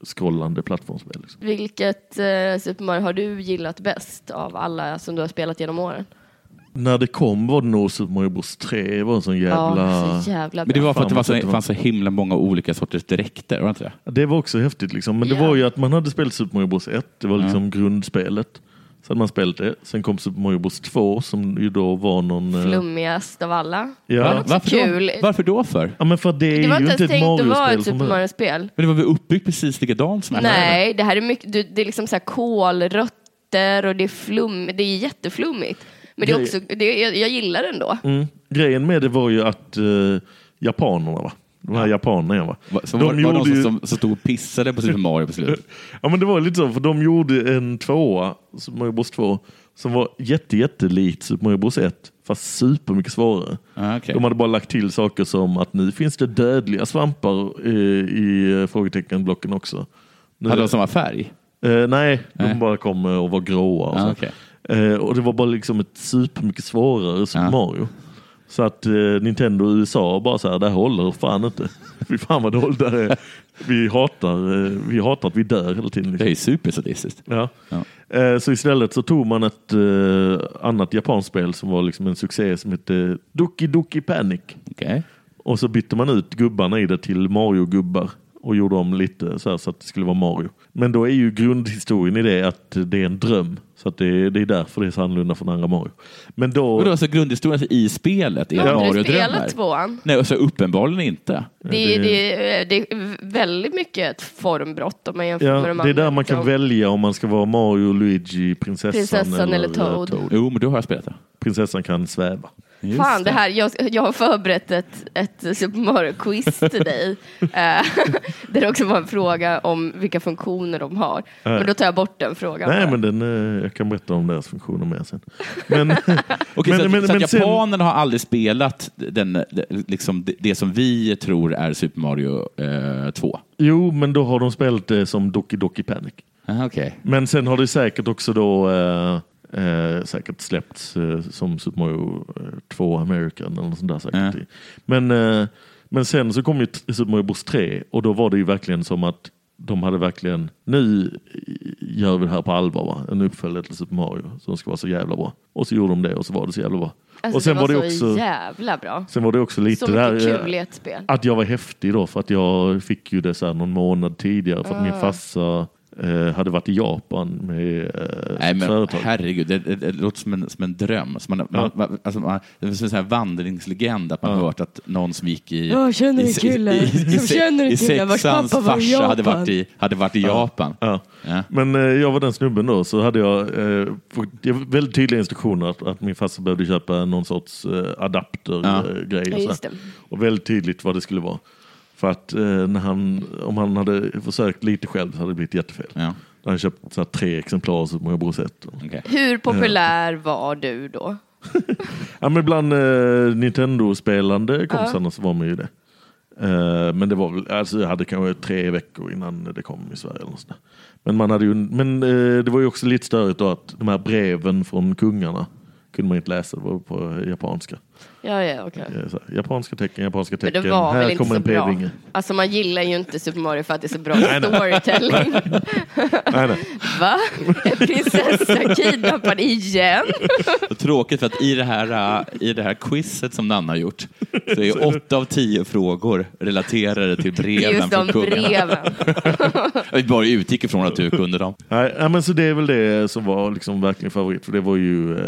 sidoskrollande plattformsspel. Liksom. Vilket eh, Super Mario har du gillat bäst av alla som du har spelat genom åren? När det kom var det nog Super Mario Bros 3 det var en sån jävla... Ja, så jävla Men det var för att det var så, vad fanns så himla många olika sorters dräkter, var det inte det? Det var också häftigt liksom. Men det Ja. var ju att man hade spelat Super Mario Bros 1, det var liksom grundspelet. Så hade man spelat det. Sen kom Super Mario Bros 2 som ju då var någon... eh, Flummigast av alla. Ja. Varför kul. Då? Varför då för? ja men för det är Det var ju inte ens ett tänkt att vara ett som Super. Mario-spel. Men det var väl uppbyggt precis likadant som Nej, det här är mycket, det är liksom så här kolrötter och det är flum, det är jätteflummigt. Men det är också, det, jag, jag gillar det ändå. Mm. grejen med det var ju att eh, japanerna, va? De här japanerna igen, va? Va- De var, var gjorde någon som, ju- som, som stod och pissade på Super Mario på slutet? Ja men det var lite så, för de gjorde en tvåa, Super Mario Bros 2, som var jätte, jättelikt Super Mario Bros 1, fast supermycket svårare. Ah, okej. De hade bara lagt till saker som att nu finns det dödliga svampar eh, i eh, frågeteckenblocken också. Nu, Hade de samma färg? eh, nej, de Nej. bara kom och var gråa. Och, Ah, okej. eh, och det var bara liksom ett supermycket svårare Super Ja. Mario. Så att eh, Nintendo och USA bara så här, det här håller fan inte. Fy fan vad dåligt det här är. Vi hatar, eh, vi hatar att vi dör hela tiden. Det Liksom. är ju supersadistiskt. Ja. Ja. Eh, Så istället så tog man ett eh, annat japanskt spel som var liksom en succé som hette Doki Doki Panic. Okej. Och så bytte man ut gubbarna i det till Mario-gubbar och gjorde om lite så, här så att det skulle vara Mario. Men då är ju grundhistorien i det att det är en dröm. Så att det, är, det är därför det är så annorlunda från andra Mario. Men då... Och då, så grundhistorien i spelet är du Mario drömmar? tvåan? Nej, och så uppenbarligen inte. Det, det, det är väldigt mycket ett formbrott om man jämför Ja, med de det är andra. där man kan välja om man ska vara Mario, Luigi, prinsessan, Prinsessan eller eh, Toad. Jo, men då har jag spelat det. Prinsessan kan sväva. Just Fan, det här, jag, jag har förberett ett, ett Super Mario-quiz till dig. eh, där det också var en fråga om vilka funktioner de har. Men då tar jag bort den frågan. Nej, bara. men den, eh, jag kan berätta om deras funktioner mer sen. Men, Okej, Men- så, men- så men att sen- japanerna har aldrig spelat den, det- liksom det, det som vi tror är Super Mario eh, 2? jo, men då har de spelat det som Doki Doki Panic. Ah, Okej. Men sen har det säkert också då eh, eh, säkert släppts eh, som Super Mario eh, 2 American eller något sånt där säkert. Ja. Men, eh, men sen så kom ju Super Mario Bros 3 och då var det ju verkligen som att de hade verkligen, nu gör vi det här på allvar va? En uppföljare till Super Mario som ska vara så jävla bra. Och så gjorde de det och så var det så jävla bra. Alltså, och sen det var, var det så också, jävla bra. sen var det också lite Så där, eh, kul i ett spel. att jag var häftig då för att jag fick ju det så här någon månad tidigare för att Ah. min farsa eh, hade varit i Japan med eh, Nej, men företag. herregud, det, det, det låter som en, som en dröm. Som man, Ja. man, alltså man, det är som en sån här vandringslegend att man Ja. hört att någon som gick i... Jag känner en i- kille. i- i- Jag känner en I kille vars sexans pappa var i farsa hade Japan. varit i, hade varit i Japan. Ja. Ja. Men eh, jag var den snubben då, så hade jag, eh, fått, jag väldigt tydliga instruktioner att, att min farsa behövde köpa någon sorts eh, Ja. adaptergrej. Ja, och, och väldigt tydligt vad det skulle vara. För att eh, när han, om han hade försökt lite själv så hade det blivit jättefel. Ja. Han hade köpt så här, tre exemplar så många Bros 1. okej. Hur populär var du då? Ja, men bland eh, Nintendo-spelande kompisarna så var man ju det. Eh, men det var väl, alltså jag hade kanske tre veckor innan det kom i Sverige. Eller något men man hade ju, men eh, det var ju också lite störigt då att de här breven från kungarna kunde man inte läsa, det var på japanska. Ja, ja, okej. Eh, Så här, japanska tecken, japanska Men tecken, det var här väl inte kommer så en bra? p-vinge. Alltså man gillar ju inte Super Mario för att det är så bra storytelling. Nej, nej. Va? En prinsessa kidnappad igen? Och tråkigt för att i det, här, äh, i det här quizet som Nanna har gjort så är åtta av tio frågor relaterade till breven Just från de kungarna. breven. Vi bara utgick ifrån att du kunde dem. Nej, ja, men så det är väl det som var liksom verkligen favorit, för det var ju eh,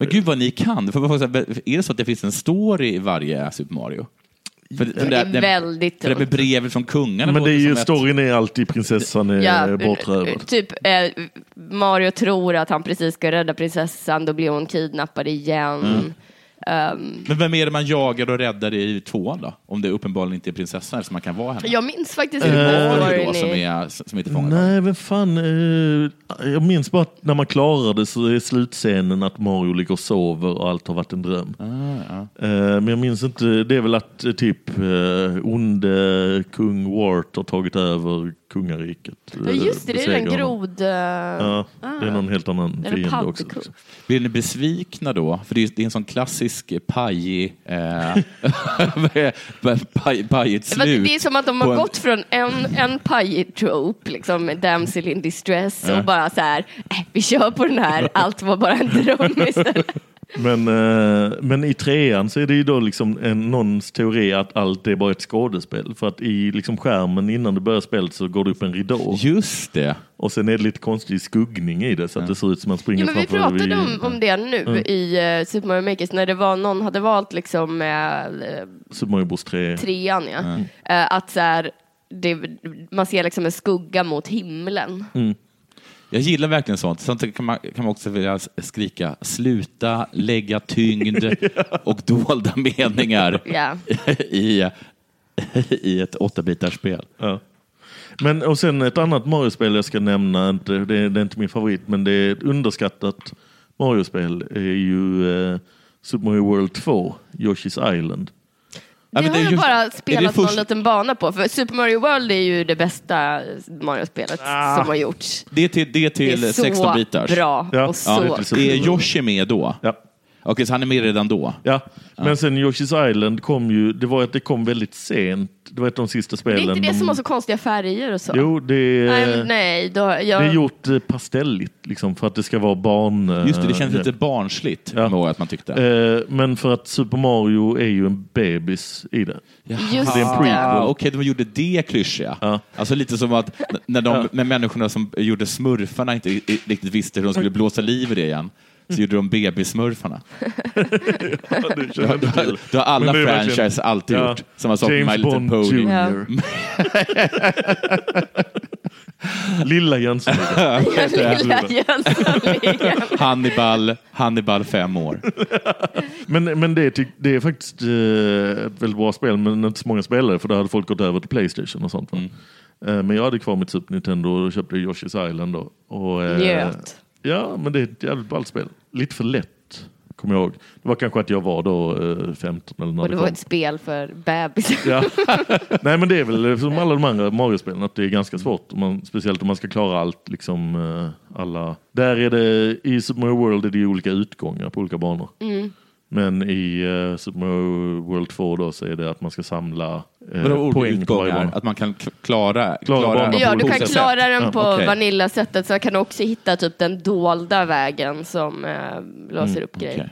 Men gud vad ni kan. För, för, är det så att det finns en story i varje Super Mario? För, för Det är väldigt För det med tungt. brevet från kungarna men det är ju, storyn är alltid prinsessan är Ja, bortrövad. typ eh, Mario tror att han precis ska rädda prinsessan, då blir hon kidnappad igen. Mm. Ehm, Men vem är det man jagar och räddar i tvåan då? Om det uppenbarligen inte är prinsessan som man kan vara henne? jag minns faktiskt Är inte det Mario storyn då som, är, som inte fångar? Nej, vem fan. Eh, jag minns bara att när man klarar det så är slutscenen att Mario ligger och sover och allt har varit en dröm. Ah, Eh, men jag minns inte, det är väl att eh, typ eh, onde kung Wart har tagit över kungariket. Ja, just det, det är den grod... eh, Ja, det är någon helt annan Eller fiende också. Liksom. Blir ni besvikna då? För det är, det är en sån klassisk pajig, eh, paj, pajigt slut. Det är som att de har gått från en, en pajig trope, liksom damsel in distress, och bara så här, äh, vi kör på den här, allt var bara en dröm istället. Men, eh, men i trean så är det ju då liksom en, någons teori att allt är bara ett skådespel. För att i liksom skärmen innan du börjar spelet så går det upp en ridå. Just det. Och sen är det lite konstig skuggning i det så att det ser ut som att man springer Ja, men vi pratade vid- om, om det nu i uh, Super Mario Makers, när det var någon hade valt liksom uh, Super Mario Bros 3. trean, ja. Eh, att så här, det, man ser liksom en skugga mot himlen. Jag gillar verkligen sånt. Sånt kan man, kan man också vilja skrika, sluta lägga tyngd och dolda meningar Ja. i, i ett åttabitarspel. Ja. Men, och sen ett annat Mario-spel jag ska nämna, inte- det, är- det är inte min favorit, men det är ett underskattat Mario-spel, är ju eh, Super Mario World 2, Yoshi's Island. Ja, Det men har är jag just- bara är det spelat först- någon liten bana på. För Super Mario World är ju det bästa Mario-spelet Ah. som har gjorts. Det är till, det är Det till är så 16 bitars. bra Ja. och Ja, så det är Är. Yoshi med då? Ja. Okej, så han är med redan då? Ja, men sen Yoshi's Island kom ju, det var att det kom väldigt sent. Det var ett av de sista Det spelen. är inte det de- som har så konstiga färger och så. Jo, det är, Nej, nej då, jag... det är gjort eh, pastelligt liksom, för att det ska vara barn... eh, Just det, det känns grepp. lite barnsligt, Ja. ja. att man tyckte. Eh, Men för att Super Mario är ju en bebis i det. Just Det är en det. prequel. Ah, Okej, de gjorde det klyschiga. Ja. Alltså lite som att när, de, när människorna som gjorde smurfarna inte riktigt visste hur de skulle blåsa liv i det igen, så gjorde de bebissmurfarna. Det inte till. Det har alla det är franchise verkligen- alltid Ja. gjort. Samma sak med My James Little Bond Pony. Jr. Lilla Jönssonligan. Lilla Jönssonligan. Hannibal, Hannibal fem år. Men, men det, är, det är faktiskt eh, ett väldigt bra spel, men inte så många spelare för då hade folk gått över till Playstation och sånt. Mm. Eh, men jag hade kvar mitt Super Nintendo och köpte Yoshi's Island då. Och, eh, Njöt. Ja, men det är ett jävligt ballt spel. Lite för lätt, kommer jag ihåg. Det var kanske att jag var då eh, 15 eller när Och det det var kom. ett spel för bebis. Ja. Nej men det är väl som alla de andra Mario-spelen att det är ganska svårt. Om man, speciellt om man ska klara allt. Liksom, eh, alla. Där är det, I Super Mario World är det olika utgångar på olika banor. Mm. Men i uh, Super Mario World 2 då så är det att man ska samla olika poäng på varje bana. Att man kan klara, Klara banan Ja, du kan klara sätt. den Ja, på okej. Vanilla-sättet så kan du också hitta typ den dolda vägen som eh, låser upp grejer. okej.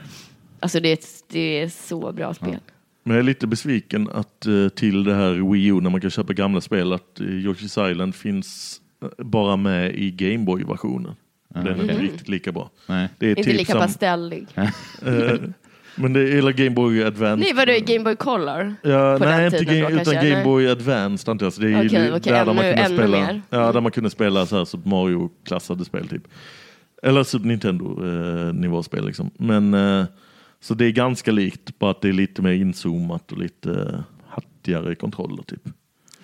Alltså det det är så bra spel. Men jag är lite besviken att eh, till det här Wii U när man kan köpa gamla spel att eh, Yoshi's Island finns bara med i Gameboy-versionen. Den är inte riktigt lika bra. Nej. Det är Inte typ lika som, pastellig. Eh, men det är eller Game Boy Advance. Nej, vadå Game Boy Color? Ja, nej, inte tiden game, då, utan kanske, Game? Boy Advance det är ju Okej, okej, där, där man ännu- kunde ännu spela, mer. Ja, där man kunde spela så här Super Mario-klassade spel typ. Eller Super Nintendo-nivåspel liksom. Men eh, så det är ganska likt, bara att det är lite mer inzoomat och lite eh, hattigare kontroller typ.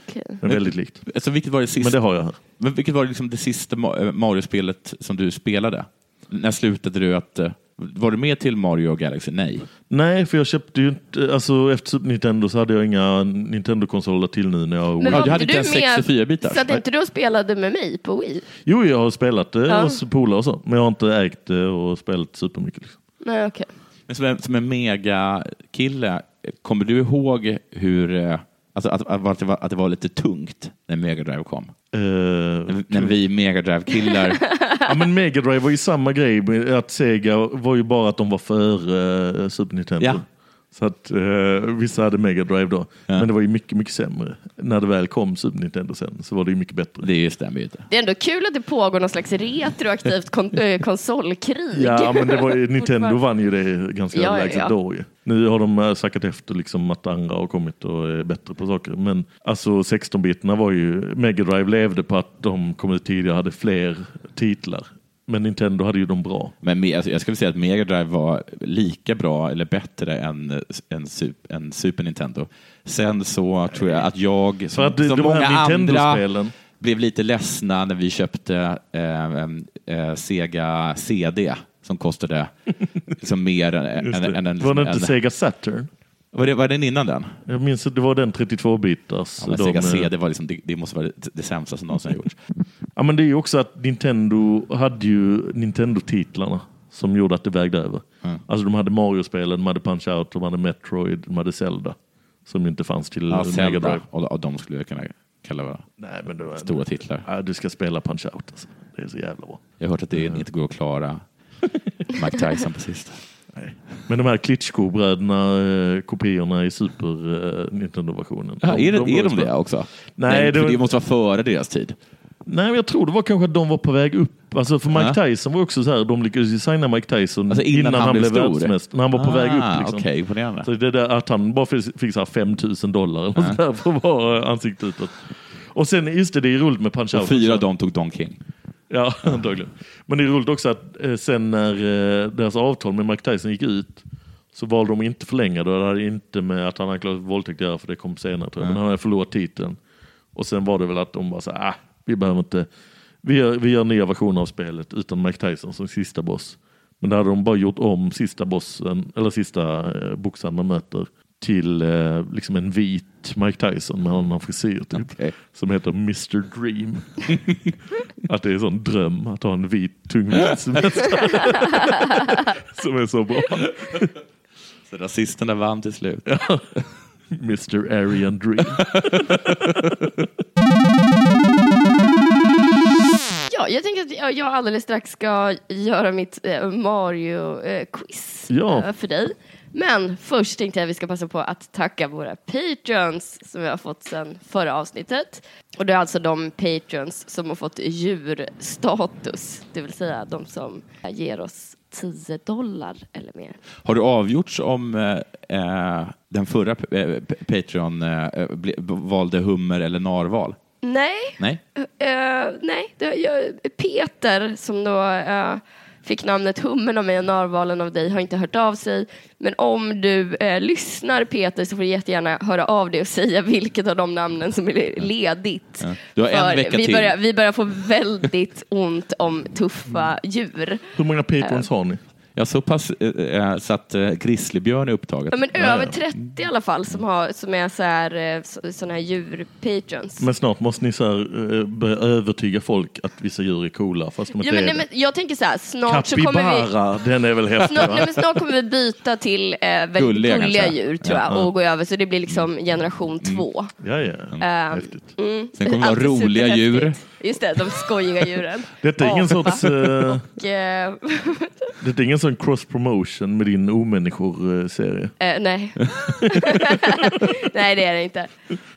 Okej. Men väldigt likt. Alltså, vilket var det sista, Men det har jag här. men vilket var liksom det sista eh, Mario-spelet som du spelade? När slutade du att... Var du med till Mario Galaxy? Nej. Nej, för jag köpte ju inte, alltså efter Super Nintendo så hade jag inga Nintendo-konsoler till nu när jag Men Ja, du hade inte ens med? 64-bitars. Så att inte du spelade med mig på Wii? Jo, jag har spelat det Ja. hos polare och så, men jag har inte ägt det och spelat supermycket. Liksom. Nej, okej. Men som en, som en mega-kille, kommer du ihåg hur... eh, Alltså att, att, att, det var, att det var lite tungt när Mega Drive kom? Eh, När vi Mega Drive-killar... Ja men Mega Drive var ju samma grej, att Sega var ju bara att de var före eh, Super Nintendo. Ja. Så att eh, vissa hade Mega Drive då. Ja. Men det var ju mycket, mycket sämre. När det väl kom Super Nintendo sen så var det ju mycket bättre. det stämmer ju inte. Det är ändå kul att det pågår någon slags retroaktivt kon- äh, konsolkrig. Ja men det var ju, Nintendo vann ju det ganska Ja, ja, överlägset ja. då ju. Nu har de eh, sackat efter liksom att andra har kommit och är bättre på saker. Men alltså 16-bitarna var ju, Mega Drive levde på att de kom ut tidigare hade fler titlar. Men Nintendo hade ju de bra. Men me- alltså, jag skulle säga att Mega Drive var lika bra eller bättre än, än, Sup- än Super Nintendo. Sen så tror jag att jag, som, att det- som många andra, blev lite ledsna när vi köpte eh, eh, Sega CD som kostade liksom mer än, än, än en... var det inte en- Sega Saturn? var, det, var den innan den? Jag minns att det var den 32-bitars. Ja, men de, Sega eh, CD var liksom, det, det måste vara det, det sämsta som någonsin har gjorts. Ja men det är ju också att Nintendo hade ju Nintendo-titlarna som gjorde att det vägde över. Mm. Alltså de hade Mario-spelen, de hade Punch-Out, de hade Metroid, de hade Zelda. Som inte fanns till Ja, Mega Drive. och, och de skulle jag kunna kalla vara Nej, men det var, stora titlar. Ja, du ska spela Punch-Out alltså. Det är så jävla bra. Jag har hört att det inte går att klara Mike Tyson på sista. Men de här Klitschko-bröderna, eh, kopiorna i Super eh, Nintendo-versionen. Ja, är, det, var är de det också? Nej, för det- det måste vara före deras tid. Nej, men jag tror det var kanske att de var på väg upp. Alltså för Mike Ja. Tyson var också så här, de lyckades ju signa Mike Tyson Alltså innan han blev stor? världsmästare. När han var på väg upp. Liksom. Okej, imponerande. Så det där att han bara fick, så här 5 000 dollar eller något där för att vara ansiktet utåt. Och sen, just det, det är roligt med Punch Och fyra av dem tog Don King. Ja, antagligen. Men det är roligt också att eh, sen när eh, deras avtal med Mike Tyson gick ut så valde de inte förlänga det. Det hade inte med att han anklagades för våldtäkt att göra, för det kom senare tror jag. Men han hade förlorat titeln. Och sen var det väl att de bara så här, ah, vi behöver inte, vi gör, vi gör nya versioner av spelet utan Mike Tyson som sista boss. Men där hade de bara gjort om sista bossen, eller sista eh, boxaren man möter till eh, liksom en vit Mike Tyson med en annan frisyr typ. Okej. Som heter Mr Dream. att det är en sån dröm att ha en vit tungviktsmästare. som är så bra. Så rasisterna vann till slut. Mr Aryan Dream. Ja, jag tänker att jag- alldeles strax ska göra mitt eh, Mario-quiz Ja. eh, för dig. Men först tänkte jag att vi ska passa på att tacka våra patrons som vi har fått sedan förra avsnittet. Och det är alltså de patrons som har fått djurstatus, det vill säga de som ger oss 10 dollar eller mer. Har du avgjorts om eh, eh, den förra eh, Patreon eh, valde hummer eller narval? Nej, Nej? eh, nej. Det, jag, Peter som då eh, fick namnet Hummen av mig och Narvalen av dig har inte hört av sig. Men om du eh, lyssnar Peter så får du jättegärna höra av dig och säga vilket av de namnen som är ledigt. Ja. Du har en vecka vi till. Börjar, vi börjar få väldigt ont om tuffa djur. Hur många patrons har ni? Ja, så pass eh, eh, så att eh, grizzlybjörn är upptaget. Ja, men över 30 i alla fall som, har, som är så här, eh, så, såna här djur-patrons. Men snart måste ni så här, eh, börja övertyga folk att vissa djur är coola fast de inte Ja, men, är nej, men jag tänker så här, snart så kommer vi... Den är väl häftig Snart, nej, men snart kommer vi byta till eh, väldigt Gulliga, gulliga, djur tror jag Ja. och gå över så det blir liksom generation två. Ja, ja. Häftigt. Mm. Sen kommer det är vara roliga djur. Just det, de skojiga djuren. Detta är ingen sorts, eh, eh, det är ingen sån cross promotion med din omänniskor-serie. eh, nej. nej, det är det inte.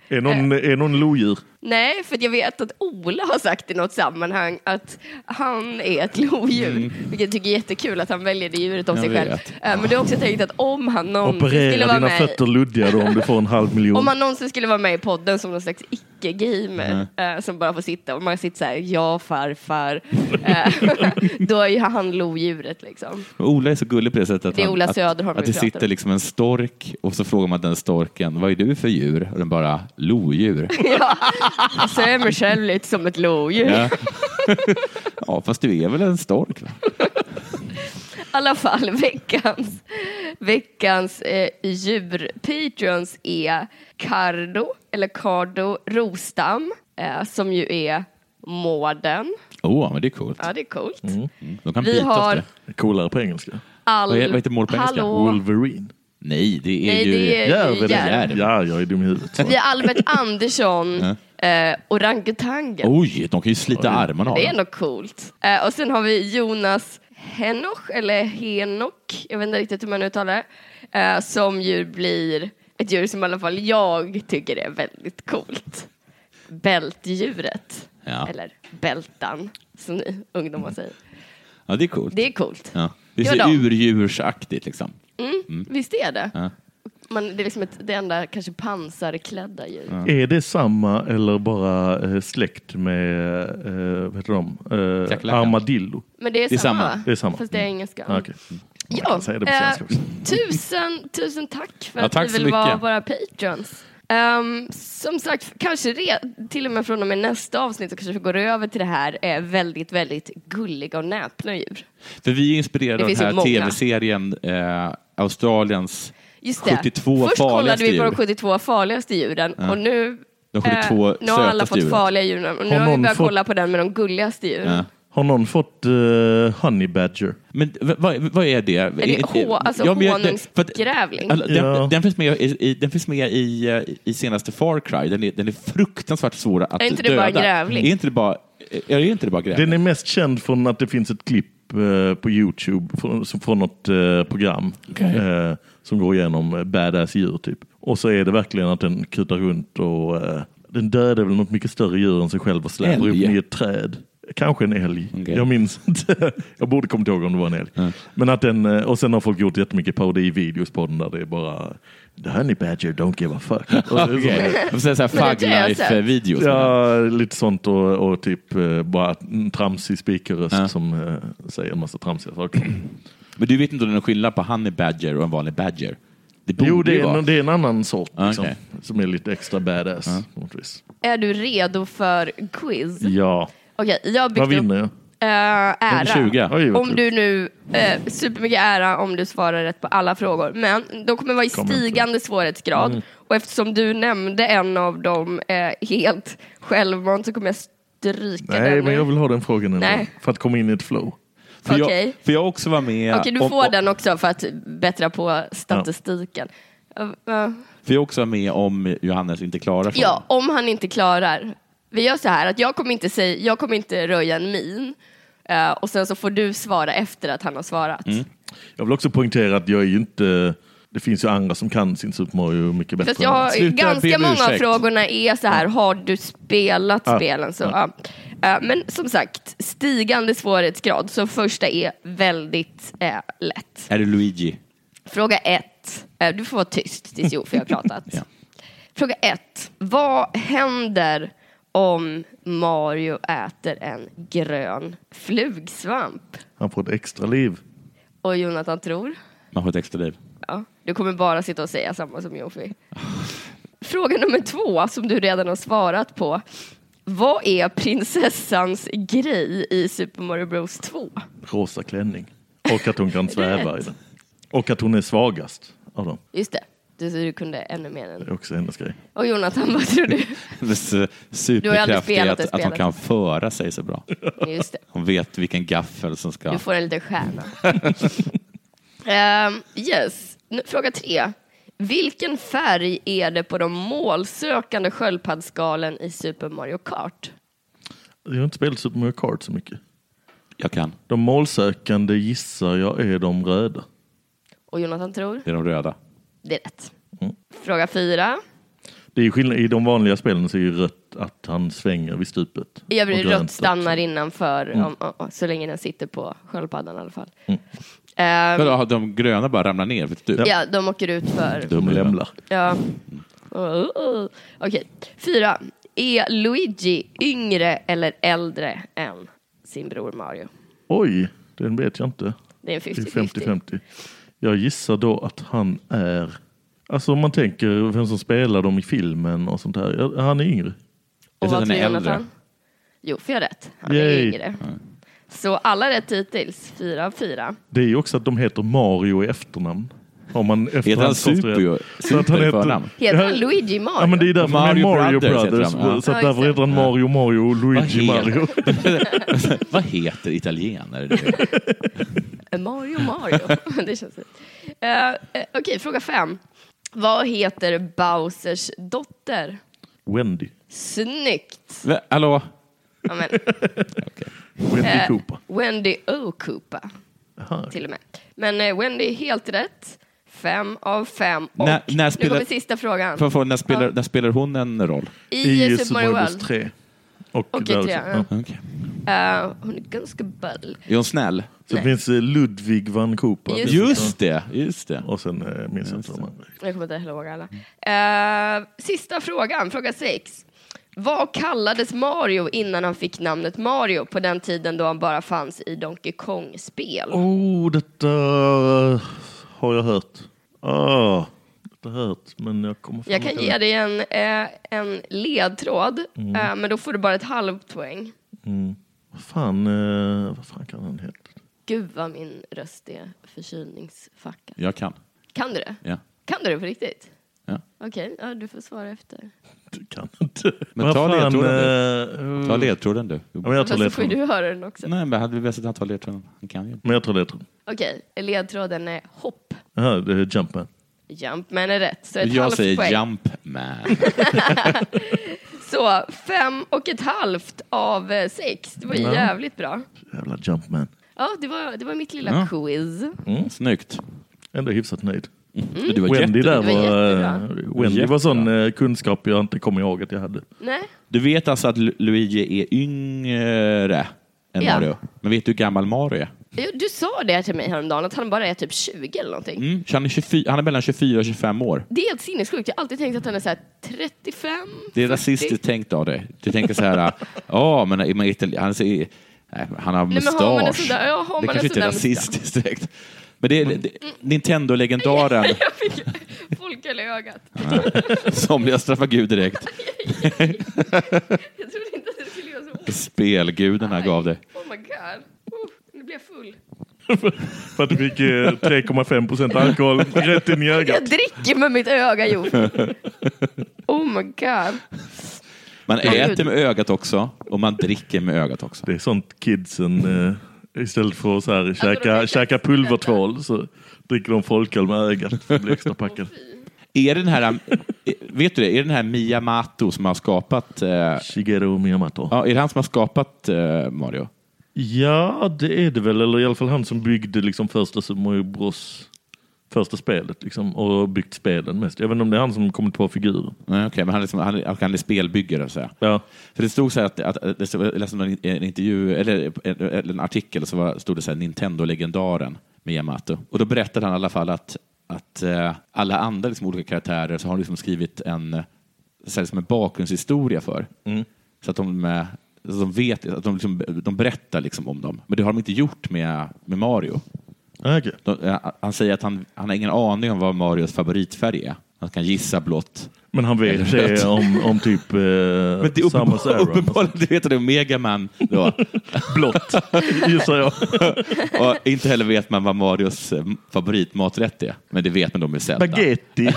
Är någon, Eh. är någon lodjur? Nej, för jag vet att Ola har sagt i något sammanhang att han är ett lodjur. Vilket jag tycker är jättekul att han väljer det djuret om Jag sig själv. vet. Eh, Men du har också tänkt att om han någonsin skulle Operera vara dina med fötter luddiga då om du får en halv miljon. Om man någonsin skulle vara med i podden som någon slags icke-gamer eh, som bara får sitta och man sitter så här, ja farfar. Eh, då är ju han lodjuret liksom. Ola är så gullig på det sättet att, Det han- att, att det sitter om. liksom en stork och så frågar man den storken, vad är du för djur? Och den bara, lodjur. ja, jag ser mig själv lite som ett lodjur. Ja. ja, fast du är väl en stork? Va? I alla fall veckans, veckans eh, djur-patrons är Cardo, eller Cardo Rostam, eh, som ju är mården. Åh, men det är coolt. Ja, det är coolt. De kan Vi har- det. Coolare på engelska. All... Vad heter mård på engelska? Hallå. Wolverine. Nej, det är Nej, ju... det är Järv, järv. Ja, jag är dum i huvudet. Vi har Albert Andersson, eh, orangutangen. Oj, de kan ju slita armarna av Det är ändå coolt. Eh, och sen har vi Jonas Henoch, eller Henok, jag vet inte riktigt hur man uttalar det, eh, som ju blir ett djur som i alla fall jag tycker är väldigt coolt. Bältdjuret, Ja. eller bältan, som ni ungdomar säger. Ja, det är coolt. Det är coolt. Ja. Det är så urdjursaktigt liksom. Visst är det? Ja. Man, det är liksom ett, det enda kanske pansarklädda djur. Är det samma eller bara eh, släkt med eh, vad heter de? Eh, armadillo? Men det är, Det är samma? Det är samma. Fast det är engelska. Ah, okej. Man Ja, kan säga det på eh, svenska också. tusen, tusen tack för Ja, att tack ni så vill vara våra patrons. Ehm, som sagt, kanske re- till och med från och med nästa avsnitt så kanske vi går över till det här eh, väldigt, väldigt gulliga och näpna djur. För vi är inspirerade Det av finns den ju här många. tv-serien eh, Australiens Just det. 72 Först kollade vi på de djur. 72 farligaste djuren och nu, De 72 eh, nu har alla fått djuren. farliga och nu Har har vi börjat fått- kolla på den med de gulligaste djuren. Ja. Har någon fått eh, honey badger? Men vad, vad är det? Är det hå- alltså honungsgrävling? Alla- Den, Ja. den finns med, i, den finns med i, eh, i senaste Far Cry. Den är, den är fruktansvärt svår att Är inte döda. det bara grävling? Är inte det bara, är inte det bara grävling? Den är mest känd från att det finns ett klipp eh, på Youtube från, från något eh, program eh, som går igenom badass djur typ. Och så är det verkligen att den kutar runt och den dödar väl något mycket större djur än sig själv och släpar upp i ett träd. Kanske en älg. Okej. Jag minns inte. Jag borde kommit ihåg om det var en älg. Men att den, eh, och sen har folk gjort jättemycket parodi-videos på den där det är bara The honey badger don't give a fuck. Och det är så- Okej. Och sen så här Men det Fug. Life-videos. Ja, lite sånt och, och typ eh, bara tramsig speakerröst Ja. som eh, säger en massa tramsiga saker. Men du vet inte om det är någon skillnad på honey badger och en vanlig badger? Det Jo, det är, en, det är en annan sort Ah, liksom, som är lite extra badass. vis. Är du redo för quiz? Ja, Okej, jag har byggt vad vinner upp jag? äh, ära. 20. Oj, Om du nu, eh, supermycket ära om du svarar rätt på alla frågor. Men de kommer vara i Kommer inte. stigande svårighetsgrad. Mm. Och eftersom du nämnde en av dem eh, helt självmant så kommer jag stryka Nej, den. men jag vill ha den frågan ändå. Nej. För att komma in i ett flow. För, Okej. jag, för jag också var med... Okej, du om- får om- den också för att bättra på statistiken. Ja. För jag också var med om Johannes inte klarar frågan. Ja, om han inte klarar. Vi gör så här att jag kommer inte, säga, jag kommer inte röja en min. eh, och sen så får du svara efter att han har svarat. Mm. Jag vill också poängtera att jag är ju inte... Det finns ju andra som kan sin Super Mario mycket bättre. Fast jag har, Sluta ganska många av frågorna är så här, har du spelat Ja. spelen? Så, ja. Eh, Men som sagt, stigande svårighetsgrad. Så första är väldigt eh, lätt. Är det Luigi? Fråga ett. Eh, du får vara tyst tills Jofi har pratat. Ja. Fråga ett. Vad händer om Mario äter en grön flugsvamp? Han får ett extra liv. Och Jonathan tror? Man får ett extra liv. Ja, du kommer bara sitta och säga samma som Jofi. Fråga nummer två, som du redan har svarat på. Vad är prinsessans grej i Super Mario Bros 2? Rosa klänning. Och att hon kan sväva i den. Och att hon är svagast av dem. Just det, du, du kunde ännu mer än... också hennes grej. Och Jonathan, vad tror du? Superkraft är att, att hon kan föra sig så bra. Just det, Hon vet vilken gaffel som ska... du får en liten stjärna. Ehm, yes, Nu, fråga tre. Vilken färg är det på de målsökande sköldpaddsskalen i Super Mario Kart? Jag har inte spelat Super Mario Kart så mycket. Jag kan. De målsökande gissar jag är de röda. Och Jonathan tror? Det är de röda. Det är rätt. Mm. Fråga fyra. Det är skillnad, I de vanliga spelen så är ju rött att han svänger vid stupet. Vill grönt rött stannar också. innanför, Mm. om, om, om, så länge den sitter på sköldpaddan i alla fall. Vadå, har de gröna bara ramlar ner? Vet du? ja, de åker ut för... De lämlar. Ja. Uh, uh, uh. Okej, fyra. Är Luigi yngre eller äldre än sin bror Mario? Oj, den vet jag inte. Det är en Det är 50-50. 50-50. Jag gissar då att han är... Alltså om man tänker vem som spelar dem i filmen och sånt här. Ja, Han är yngre. Och vad tror är äldre. Jonathan? Jo, för jag rätt. Han är Yay. yngre. Så alla rätt hittills, fyra av fyra. Det är ju också att de heter Mario i efternamn. Har man Heter han Super, Så att super han heter-? Heter han Ja, Luigi Mario? Ja men det är därför Mario Mario, Mario Brothers heter Brothers. de. Så Ja, därför heter han Mario Mario och Luigi Vad heter- Mario. Vad heter italienare? Mario Mario. det känns det. Eh, Okej, fråga fem. Vad heter Bowsers dotter? Wendy. Snyggt! Va, Hallå? Ja, men, Wendy Eh, Cooper. Wendy O'Koopa, Jaha. till och med. Men eh, Wendy är helt rätt. Fem av fem. Och När- när nu spelar- kommer sista frågan. Jag fråga, när, spelar, Ja. när spelar hon en roll? I, Super Mario World. 3. Och, Och i där tre, också. ja. Okay. Eh, hon är ganska ball. Är hon snäll? Så det finns eh, Ludvig van Cooper. Just Just det, just det. Och sen eh, minns jag inte de andra. Jag kommer inte ihåg alla. Eh, sista frågan, fråga sex. Vad kallades Mario innan han fick namnet Mario på den tiden då han bara fanns i Donkey Kong-spel? Oh, detta har jag hört. Jag hört, men jag kommer Jag kan ge dig en, eh, en ledtråd, Mm. eh, men då får du bara ett halvt poäng. Vad fan, eh, vad fan kan han heta? Gud vad min röst är förkylningsfackad. Jag kan. Kan du det? Ja. Kan du det på riktigt? Okej, ja, du får svara efter. Du kan inte. Men ta ledtråden eh, Ta ledtråden du. Ja, men jag tar Men så får ju ledtråden. du höra den också. Nej, men hade vi bäst att han tar ledtråden? Han kan ju. Men jag tar ledtråden. Okej, ledtråden är hopp. Jaha, det är Jumpman. Jumpman är rätt, så ett Jag halvt säger poäng. Jumpman. Så fem och ett halvt av eh, sex. Det var ju Ja. jävligt bra. Jävla Jumpman. Ja, det var, det var mitt lilla Ja. quiz. Snyggt. Ändå hyfsat nöjd. Du var Wendy där var var, jättebra. eh, Wendy var sån eh, kunskap jag inte kommer ihåg att jag hade. Nej, Du vet alltså att Lu- Luigi är yngre än Ja. Mario. Men vet du hur gammal Mario är? Jo, Du sa det till mig häromdagen, att han bara är typ 20 eller någonting. Mm, han, är 24, han är mellan 24 och 25 år. Det är helt sinnessjukt. Jag har alltid tänkt att han är så här 35, Det är 40. rasistiskt tänkt av dig. Du tänker så här, ja, men är man itali- han, ser, nej, han har men har man en mustasch. sådär- ja, har det man kanske inte är rasistiskt direkt. Men det är det, Nintendo-legendaren. Folköl i ögat. Somliga straffar Gud direkt. Jag trodde inte att det skulle göra så ont. Spelgudarna gav dig. Oh my god. Uh, nu blir jag full. För att du fick eh, 3,5 procent alkohol rätt in i ögat. Jag dricker med mitt öga, Jo. Oh my god. Man äter med ögat också och man dricker med ögat också. Det är sånt kidsen, eh, istället för att så här, de käka, käka pulvertvål så dricker de folköl med ögat för att bli extra packad. Är det den här, eh, vet du det, är det den här Miyamoto som har skapat, eh, Shigeru Miyamoto. ja, är det han som har skapat eh, Mario? Ja, det är det väl. Eller i alla fall han som byggde liksom första Super Mario Bros. Första spelet liksom, och byggt spelen mest. Jag vet inte om det är han som kommit på figuren. Nej, okej, men han är, som, han, han är spelbyggare. Så. Ja. För det stod så här att, att, det stod, jag läste en, intervju, eller en, eller en artikel, så var, stod det så här Nintendo-legendaren Miyamoto. Och då berättade han i alla fall att, att eh, alla andra liksom, olika karaktärer så har han liksom skrivit en, så här, liksom en bakgrundshistoria för. Så att de, att de vet, att de, liksom, de berättar liksom om dem. Men det har de inte gjort med, med Mario. Okay. De, han säger att han, han har ingen aning om vad Marios favoritfärg är. Han kan gissa blått. Men han vet det om, om typ eh, Men det är Samus uppenbar- Aran. uppenbarligen, vet att det är Megaman då. Blått, gissar jag. Och inte heller vet man vad Marios eh, favoritmaträtt är. Men det vet man då med Zelda. Spaghetti.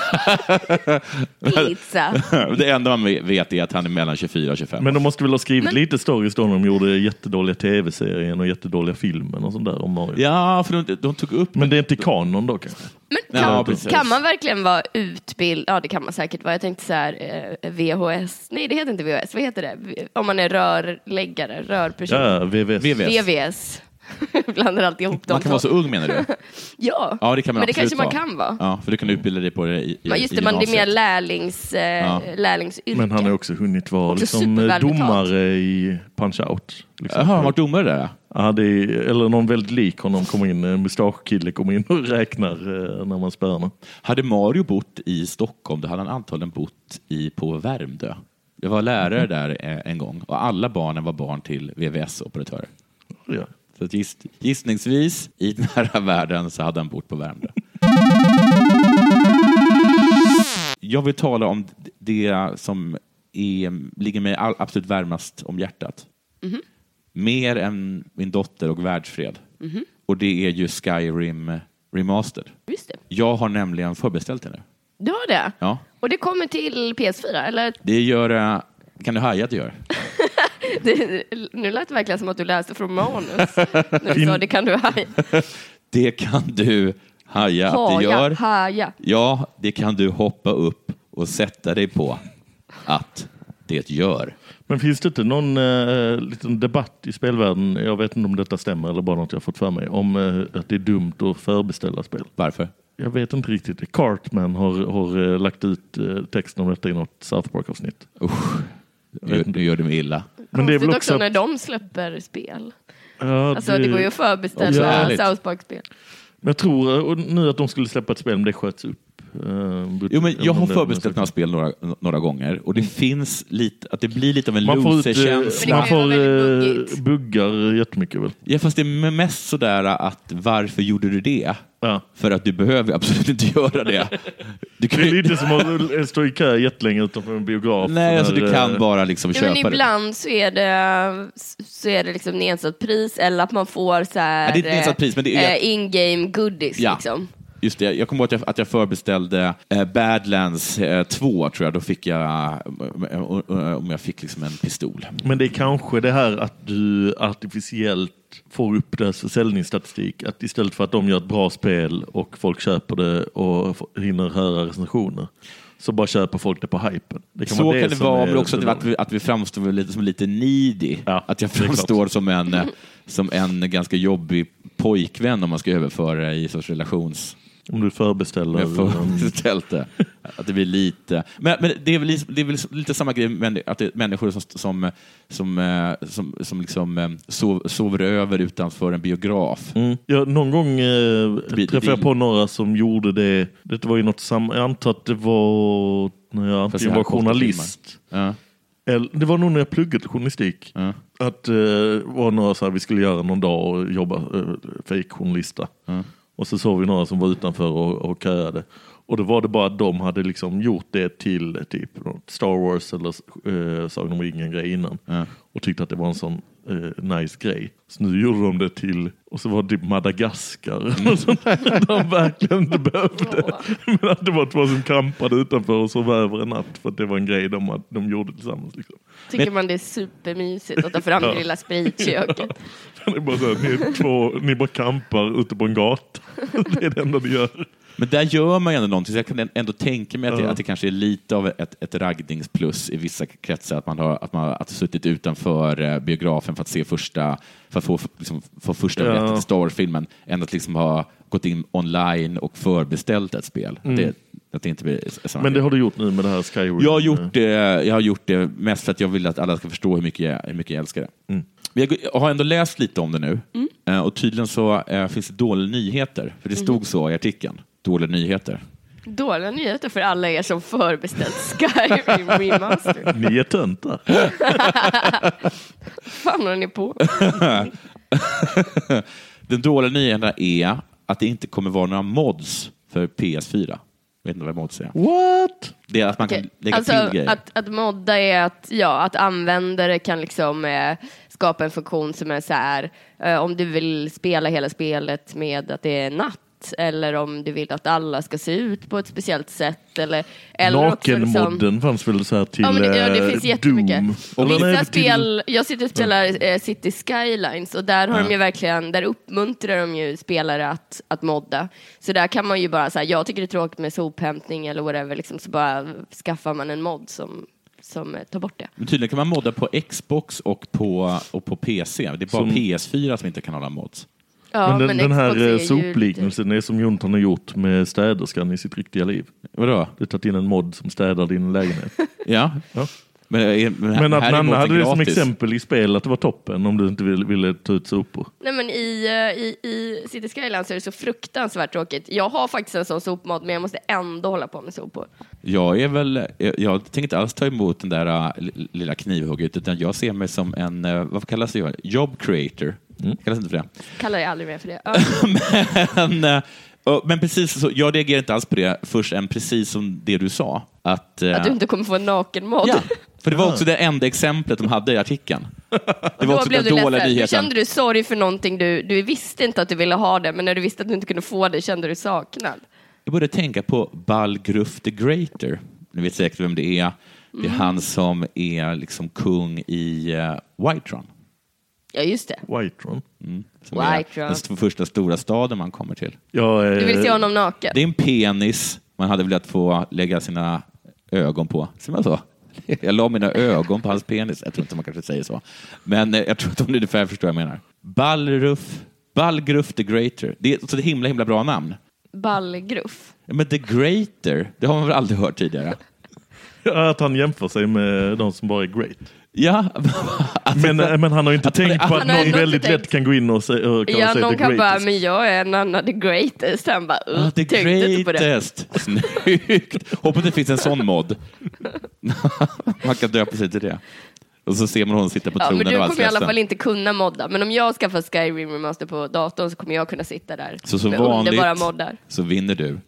Pizza. Det enda man vet är att han är mellan 24 och 25. Men de måste väl ha skrivit Men- lite stories då när de gjorde jättedåliga tv-serien och jättedåliga filmen och sånt där om Mario. Ja, för de, de tog upp... Men det är inte kanon då kanske? Men Ja, kan, precis. kan man verkligen vara utbildad? Ja, det kan man säkert vara. Jag tänkte så här, eh, VHS. Nej, det heter inte VHS. Vad heter det? Om man är rörläggare, rörperson. Ja, VVS. VVS. VVS. Blandar alltid ihop dem. Man kan vara så ung menar du? Ja, Ja, det kan man men det kanske man vara. kan vara. Ja, för du kan utbilda dig på det i, i just det, man, det är mer lärlings, eh, Ja. lärlingsyrke. Men han har också hunnit vara Också liksom, domare i Punch-Out. Liksom. Jaha, han har varit domare där? Ja, det är, eller någon väldigt lik honom kommer in, en mustaschkille kommer in och räknar eh, när man spöar honom. Hade Mario bott i Stockholm, då hade han antagligen bott i, på Värmdö. Jag var lärare där eh, en gång och alla barnen var barn till VVS-operatörer. Ja. Så giss, gissningsvis, i den här världen, så hade han bott på Värmdö. Jag vill tala om det som är, ligger mig all, absolut varmast om hjärtat. Mer än min dotter och världsfred. Och det är ju Skyrim Remastered. Just det. Jag har nämligen förbeställt det nu. Du har det? Ja. Och det kommer till PS4, eller? Det gör... eh, Kan du haja att det gör? Det, nu lät det verkligen som att du läste från manus. När du sa det kan du haja. Det kan du haja att det gör. haja. Ja, det kan du hoppa upp och sätta dig på att det gör. Men finns det inte någon eh, liten debatt i spelvärlden, jag vet inte om detta stämmer eller bara något jag fått för mig, om eh, att det är dumt att förbeställa spel? Varför? Jag vet inte riktigt. Cartman har, har eh, lagt ut eh, texten om detta i något South Park-avsnitt. Usch, nu, gör du mig illa. Men det är väl också också när att- de släpper spel. Ja, Alltså det går ju att förbeställa härligt. South Park-spel. Men jag tror eh, nu att de skulle släppa ett spel, men det sköts upp. Eh, Jo, men jag har det- förbeställt några spel några, några gånger och det finns lite, att det blir lite av en Man får, ut, eh, loser-känsla. man får eh, buggigt. buggar jättemycket väl? Ja, fast det är mest sådär att varför gjorde du det? Ja. För att du behöver absolut inte göra det. Du kan Det är ju- lite som att stå i kö jättelänge utanför en biograf. Nej, alltså du kan eh, bara liksom Ja, köpa men det. ibland så är det, så är det liksom nedsatt pris eller att man får så här, Ja, det är nedsatt pris, men det är- eh, in-game goodies. Ja. Liksom. Just det, jag kommer ihåg att jag, att jag förbeställde eh, Badlands eh, 2, tror jag. Då fick jag, eh, eh, om jag fick liksom en pistol. Men det är kanske det här att du artificiellt får upp deras försäljningsstatistik. Att istället för att de gör ett bra spel och folk köper det och hinner höra recensioner så bara köper folk det på hypen. Det Så vara kan det vara, men också att, det vi, att vi framstår lite som lite needy. Ja, att jag det framstår som en, eh, som en ganska jobbig pojkvän om man ska överföra i sorts relations... Om du förbeställer. Jag har föreställt det. Att det blir lite... Men, men det, är väl, lite- det är väl lite samma grej med att det är människor som, som, som, eh, som, som liksom eh, sov, sover över utanför en biograf. Mm. Ja, någon gång eh, träffade jag på några som gjorde det. Det var ju något sam... Jag antar att det var när jag antingen var journalist. Ja. Eller, det var nog när jag pluggade journalistik. Ja. Att eh, var några så här, vi skulle göra någon dag och jobba eh, fejkjournalista. Och så såg vi några som var utanför och, och köade. Och då var det bara att de hade liksom gjort det till typ Star Wars eller eh, Sagan om ringen-grej innan. Ja. Och tyckte att det var en sån eh, nice grej. Så nu gjorde de det till, och så var det typ Madagaskar. Och sånt där de verkligen inte behövde. Men att det var två som kampade utanför och sov över en natt. För att det var en grej de, de gjorde tillsammans. Liksom. Tycker man det är supermysigt att ta fram det lilla spritköket. Det är bara så här, ni, är två, ni bara kampar ute på en gata. Det är det enda ni gör. Men där gör man ju ändå någonting, så jag kan ändå tänka mig att, det, Ja. att det kanske är lite av ett, ett raggningsplus i vissa kretsar, att man har, att man har suttit utanför eh, biografen för att se första, för att få, liksom, få första Ja. till Star Wars-filmen, än att liksom ha gått in online och förbeställt ett spel. Det, att det inte blir samma Mm. Men det grej. har du gjort nu med det här Skyrim? jag, har gjort det, jag har gjort det mest för att jag vill att alla ska förstå hur mycket jag, hur mycket jag älskar det. Mm. Men Jag, har ändå läst lite om det nu Eh, och tydligen så eh, finns det dåliga nyheter, för det stod så i artikeln. Dåliga nyheter. Dåliga nyheter för alla er som förbeställt Skyrim Remaster. Ni är töntar. fan håller ni på? Den dåliga nyheten är att det inte kommer vara några mods för PS4. Vet inte vad mods är? What? Det är att man kan Okej. lägga Alltså till grejer. att, att modda är att, ja, att användare kan liksom eh, skapa en funktion som är så här, eh, om du vill spela hela spelet med att det är natt eller om du vill att alla ska se ut på ett speciellt sätt eller, eller liksom- Nakenmodden fanns väl så här till Ja, men det, ja, det eh, finns jättemycket. Doom. Och vissa till- spel, jag sitter och spelar eh, City Skylines och där har Ja. de ju verkligen, där uppmuntrar de ju spelare att, att modda. Så där kan man ju bara säga, jag tycker det är tråkigt med sophämtning eller whatever, liksom, så bara skaffar man en mod som, som tar bort det. Men tydligen kan man modda på Xbox och på, och på PC. Det är bara Som- PS4 som inte kan hålla mods. Ja, men den, den Xbox här är eh, sopliknelsen är som Jontan har gjort med städerskan i sitt riktiga liv. Vadå? Du har tagit in en mod som städar din lägenhet. Ja. Ja. Men, eh, men, Men att Nanna hade det som exempel i spel att det var toppen om du inte ville, ville ta ut sopor. Nej men i, eh, i, i City Skylines är det så fruktansvärt tråkigt. Jag har faktiskt en sån sopmod men jag måste ändå hålla på med sopor. Jag, är väl, jag, jag tänker inte alls ta emot den där li- lilla knivhugget, utan jag ser mig som en, vad kallas det? Job creator. Kallas det inte för det? Kallar jag aldrig mer för det. Men, men precis så, jag reagerar inte alls på det förrän precis som det du sa. Att, Att du inte kommer få en nakenmod. Ja, för det var också det enda exemplet de hade i artikeln. Det var Då också blev den du dåliga ledsen. Då nyheten. kände du sorg för någonting du, du visste inte att du ville ha det, men när du visste att du inte kunde få det kände du saknad. Jag började tänka på Balgruf the Greater. Ni vet säkert vem det är. Det är Mm. han som är liksom kung i uh, Whiterun. Ja, just det. Whiterun. Som är Whiterun. den st- första stora staden man kommer till. Jag, eh, Du vill se honom naken? Det är en penis man hade velat få lägga sina ögon på. Säger man så? Jag la mina ögon på hans penis. Jag tror inte man kanske säger så. Men eh, jag tror att de ungefär förstår vad jag menar. Balruf, Balgruf the Greater. Det är så det är himla, himla bra namn. Ballgruff. Ja, Men the Greater, det har man väl aldrig hört tidigare? Att han jämför sig med de som bara är great. Ja, alltså, Men, eh, men han har ju inte han- tänkt på att någon väldigt lätt kan gå in och, se, och kalla Ja, sig någon the kan bara, men jag är en annan the greatest. Han bara, uh, Ah, the tänkte inte på det. greatest. Snyggt. Hoppas det finns en sån mod. man kan döpa sig till det. Och så ser man honom sitta på Ja, men tronen du och kommer i alla fall inte kunna modda. Men om jag skaffar Skyrim Remaster på datorn så kommer jag kunna sitta där Så som med vanligt underbara moddar. så vinner du.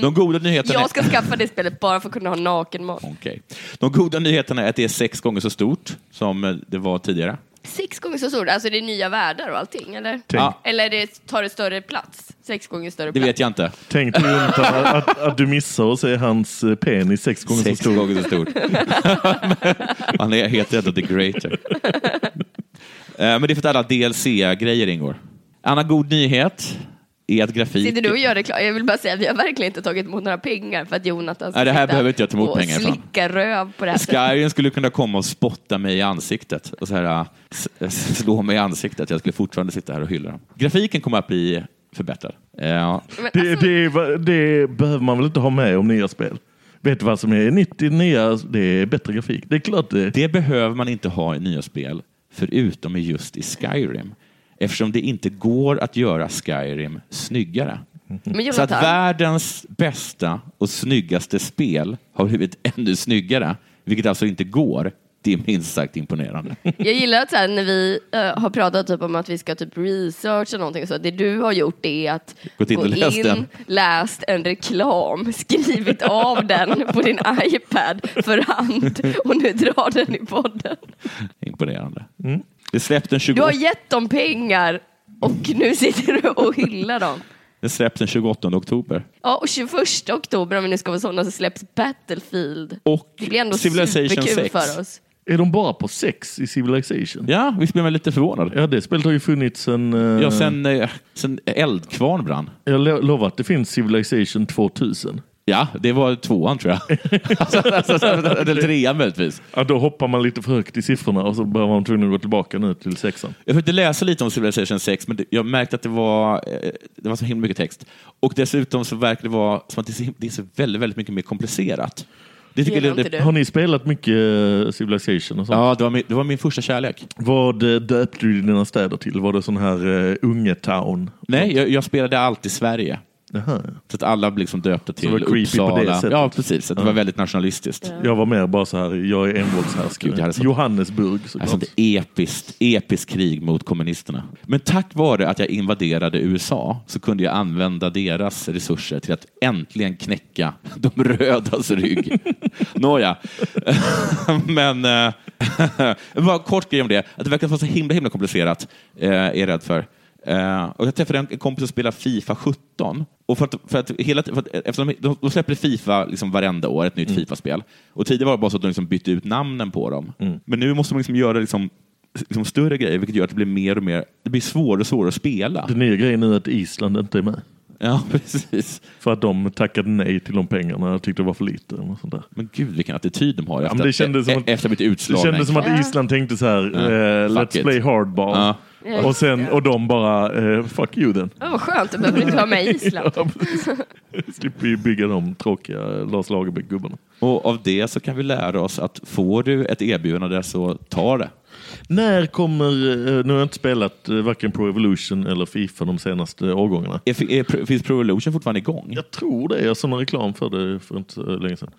De goda nyheterna... Jag ska skaffa det spelet bara för att kunna ha nakenmod. Okej. De goda nyheterna är att det är sex gånger så stort som eh, det var tidigare. Sex gånger så stort, alltså det är nya världar och allting, eller? Ja. Eller det tar det större plats? Sex gånger större Det plats? vet jag inte. tänk dig att, att, att du missar att se hans eh, penis sex gånger Sex så stor. gånger så stort. Han är helt rädd The Greater. Eh, Men det är för att alla DLC-grejer ingår. Annan god nyhet är att grafik... Sitter du och gör reklam? Jag vill bara säga, vi har verkligen inte tagit emot några pengar för att Jonathan ska Nej, det här behöver inte jag ta emot pengar ifrån. slicka röv på det här. Skyrim skulle kunna komma och spotta mig i ansiktet och så här, äh, s- slå mig i ansiktet. Jag skulle fortfarande sitta här och hylla dem. Grafiken kommer att bli förbättrad. Ja, Men Det, alltså, det, det behöver man väl inte ha med om nya spel? Vet du vad som är nytt i det nya? Det är bättre grafik. Det är klart det. det behöver man inte ha i nya spel, förutom just i Skyrim. Eftersom det inte går att göra Skyrim snyggare. men Så att världens bästa och snyggaste spel har blivit ännu snyggare, vilket alltså inte går. Det är minst sagt imponerande. jag gillar att så här, när vi eh, har pratat typ om att vi ska typ researcha någonting så det du har gjort är att Gått in gå läst in, den. läst en reklam, skrivit av den på din iPad för hand och nu drar den i podden. Imponerande. Det släpps den, 20, Du har gett dem pengar och nu sitter du och hyllar dem. det släpps den 28 oktober. Ja, och 21 oktober om vi nu ska vara sådana så släpps Battlefield. Och Det blir ändå Civilization superkul 6. för oss. Är de bara på sex i Civilization? Ja, visst blev man lite förvånad. Ja, det spelet har ju funnits sen... eh, Ja, sen, eh, sen Eldkvarn brann. Jag lo- lovar att det finns Civilization 2000. Ja, det var tvåan tror jag. alltså, alltså, eller trean möjligtvis. Ja, då hoppar man lite för högt i siffrorna och så börjar man tvungen att gå tillbaka nu till sexan. Jag försökte läsa lite om Civilization 6, men jag märkte att det var, eh, det var så himla mycket text. Och dessutom så verkar det vara som att det är så, det är så väldigt, väldigt mycket mer komplicerat. Det tycker jag, inte det, du? Har ni spelat mycket eh, Civilization och sånt? ja, det, var min, det var min första kärlek. Vad eh, döpte du dina städer till? Var det sån här uh, Unge-town? Nej, jag, jag spelade alltid Sverige. Jaha. Så att alla blev liksom döpta till det var creepy på Uppsala. det sättet. Ja, precis. Så det var väldigt nationalistiskt. Jag var mer bara så här, jag är envåldshärskare. Johannesburg såklart. Alltså ett episkt, episkt krig mot kommunisterna. Men tack vare att jag invaderade USA så kunde jag använda deras resurser till att äntligen knäcka de rödas rygg. Nåja, men eh, bara kort grej om det. Att det verkar vara så himla, himla komplicerat, eh, är jag rädd för. Eh, och jag träffade en kompis som spelar Fifa 17. Och för att, för att hela, för att, eftersom de, de, de släpper Fifa liksom varenda år, ett nytt Fifa-spel. Och tidigare var det bara så att de liksom bytte ut namnen på dem. Men nu måste man liksom göra liksom, liksom större grejer, vilket gör att det blir mer och mer det blir svårare och svårare att spela. Den nya grejen är att Island inte är med. Ja, precis. För att de tackade nej till de pengarna och tyckte det var för lite. Och sånt där. Men gud vilken attityd de har efter, men det kändes som e- att- efter att blivit Det kändes som att Island tänkte så här, eh, Fuck let's it. play hardball. Ja. Och, sen, och de bara, eh, fuck you then. Ja, vad skönt, då behöver du inte vara med i Island. Slipper vi bygga de tråkiga Lars Lagerbäck-gubbarna. Och av det så kan vi lära oss att får du ett erbjudande så ta det. När kommer, eh, nu har jag inte spelat eh, varken Pro Evolution eller Fifa de senaste årgångarna. Är, är, finns Pro Evolution fortfarande igång? Jag tror det, jag såg någon reklam för det för inte så länge sedan.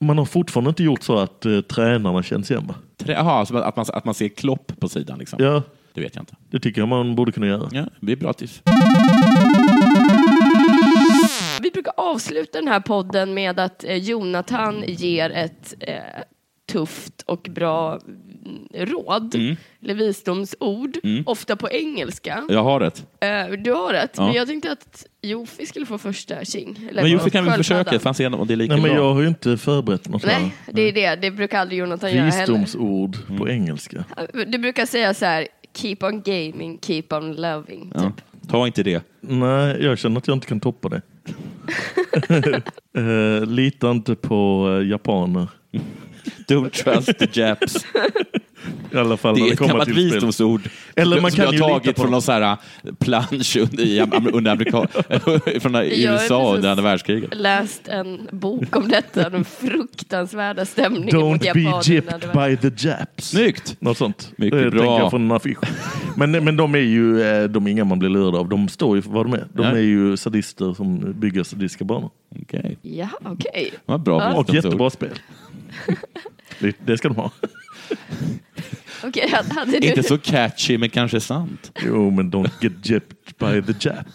Man har fortfarande inte gjort så att eh, tränarna känns igen va? Trä- Jaha, så att man, att man ser Klopp på sidan? Liksom. Ja, Det vet jag inte. det tycker jag man borde kunna göra. Ja, det är bra tips. Vi brukar avsluta den här podden med att eh, Jonathan ger ett eh, tufft och bra mm, råd, Mm. eller visdomsord, ofta på engelska. Jag har rätt. Eh, du har rätt, Ja. men jag tänkte att Jofi skulle få första tjing. Eller Men Joffe kan vi försöka, får se om det är lika Nej men bra. jag har ju inte förberett något Nej, här. det är det. Det brukar aldrig Jonathan göra heller. Visdomsord på engelska. Du brukar säga så här, keep on gaming, keep on loving. Ja. Typ. Ta inte det. Nej, jag känner att jag inte kan toppa det. eh, lita inte på eh, japaner. Don't trust the Japs. I alla fall Det när är det ett kommer gammalt till spel. visdomsord. Eller man som kan jag ju har tagit på från någon sån här plansch under, i, under amerika, från är USA under andra världskriget. Läst en bok om detta, den fruktansvärda stämningen mot Don't be gypped var- by the Japs. Snyggt! Något sånt. Mycket det bra. tänker jag från en affisch. Men, men de är ju eh, de är inga man blir lurad av. De står ju för vad de är. De Ja. är ju sadister som bygger sadistiska banor. Okej, Ja, okej. bra Ja. Och jättebra spel. det ska de ha. Okej, hade- du... Inte så catchy, men kanske sant. Jo, men don't get gypped by the Jap.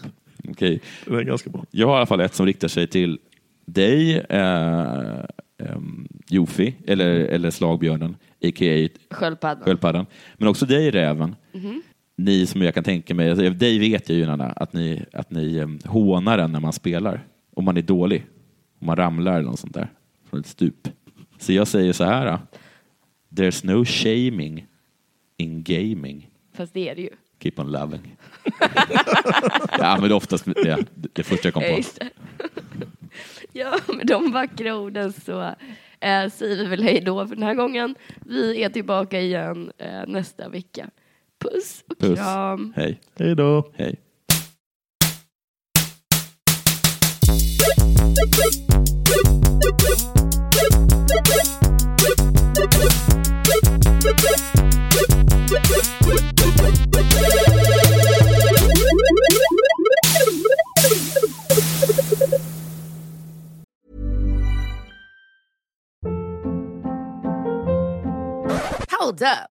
Okej. Det är ganska bra. Jag har i alla fall ett som riktar sig till dig, eh, um, Jofi, eller, eller slagbjörnen, a.k.a. Sköldpaddan. sköldpaddan. Men också dig, räven. Ni som jag kan tänka mig, alltså, dig vet jag ju Nanna, att ni, att ni um, hånar en när man spelar. Om man är dålig. Om man ramlar eller något sånt där. Från ett stup. Så jag säger så här. då. There's no shaming in gaming. Fast det är det ju. Keep on loving. jag använder oftast det, det första jag kom Ja, på. Ja, med de vackra orden så eh, säger vi väl hej då för den här gången. Vi är tillbaka igen eh, nästa vecka. Puss och Puss. kram. Hej. Hej då. Hej. Hold up.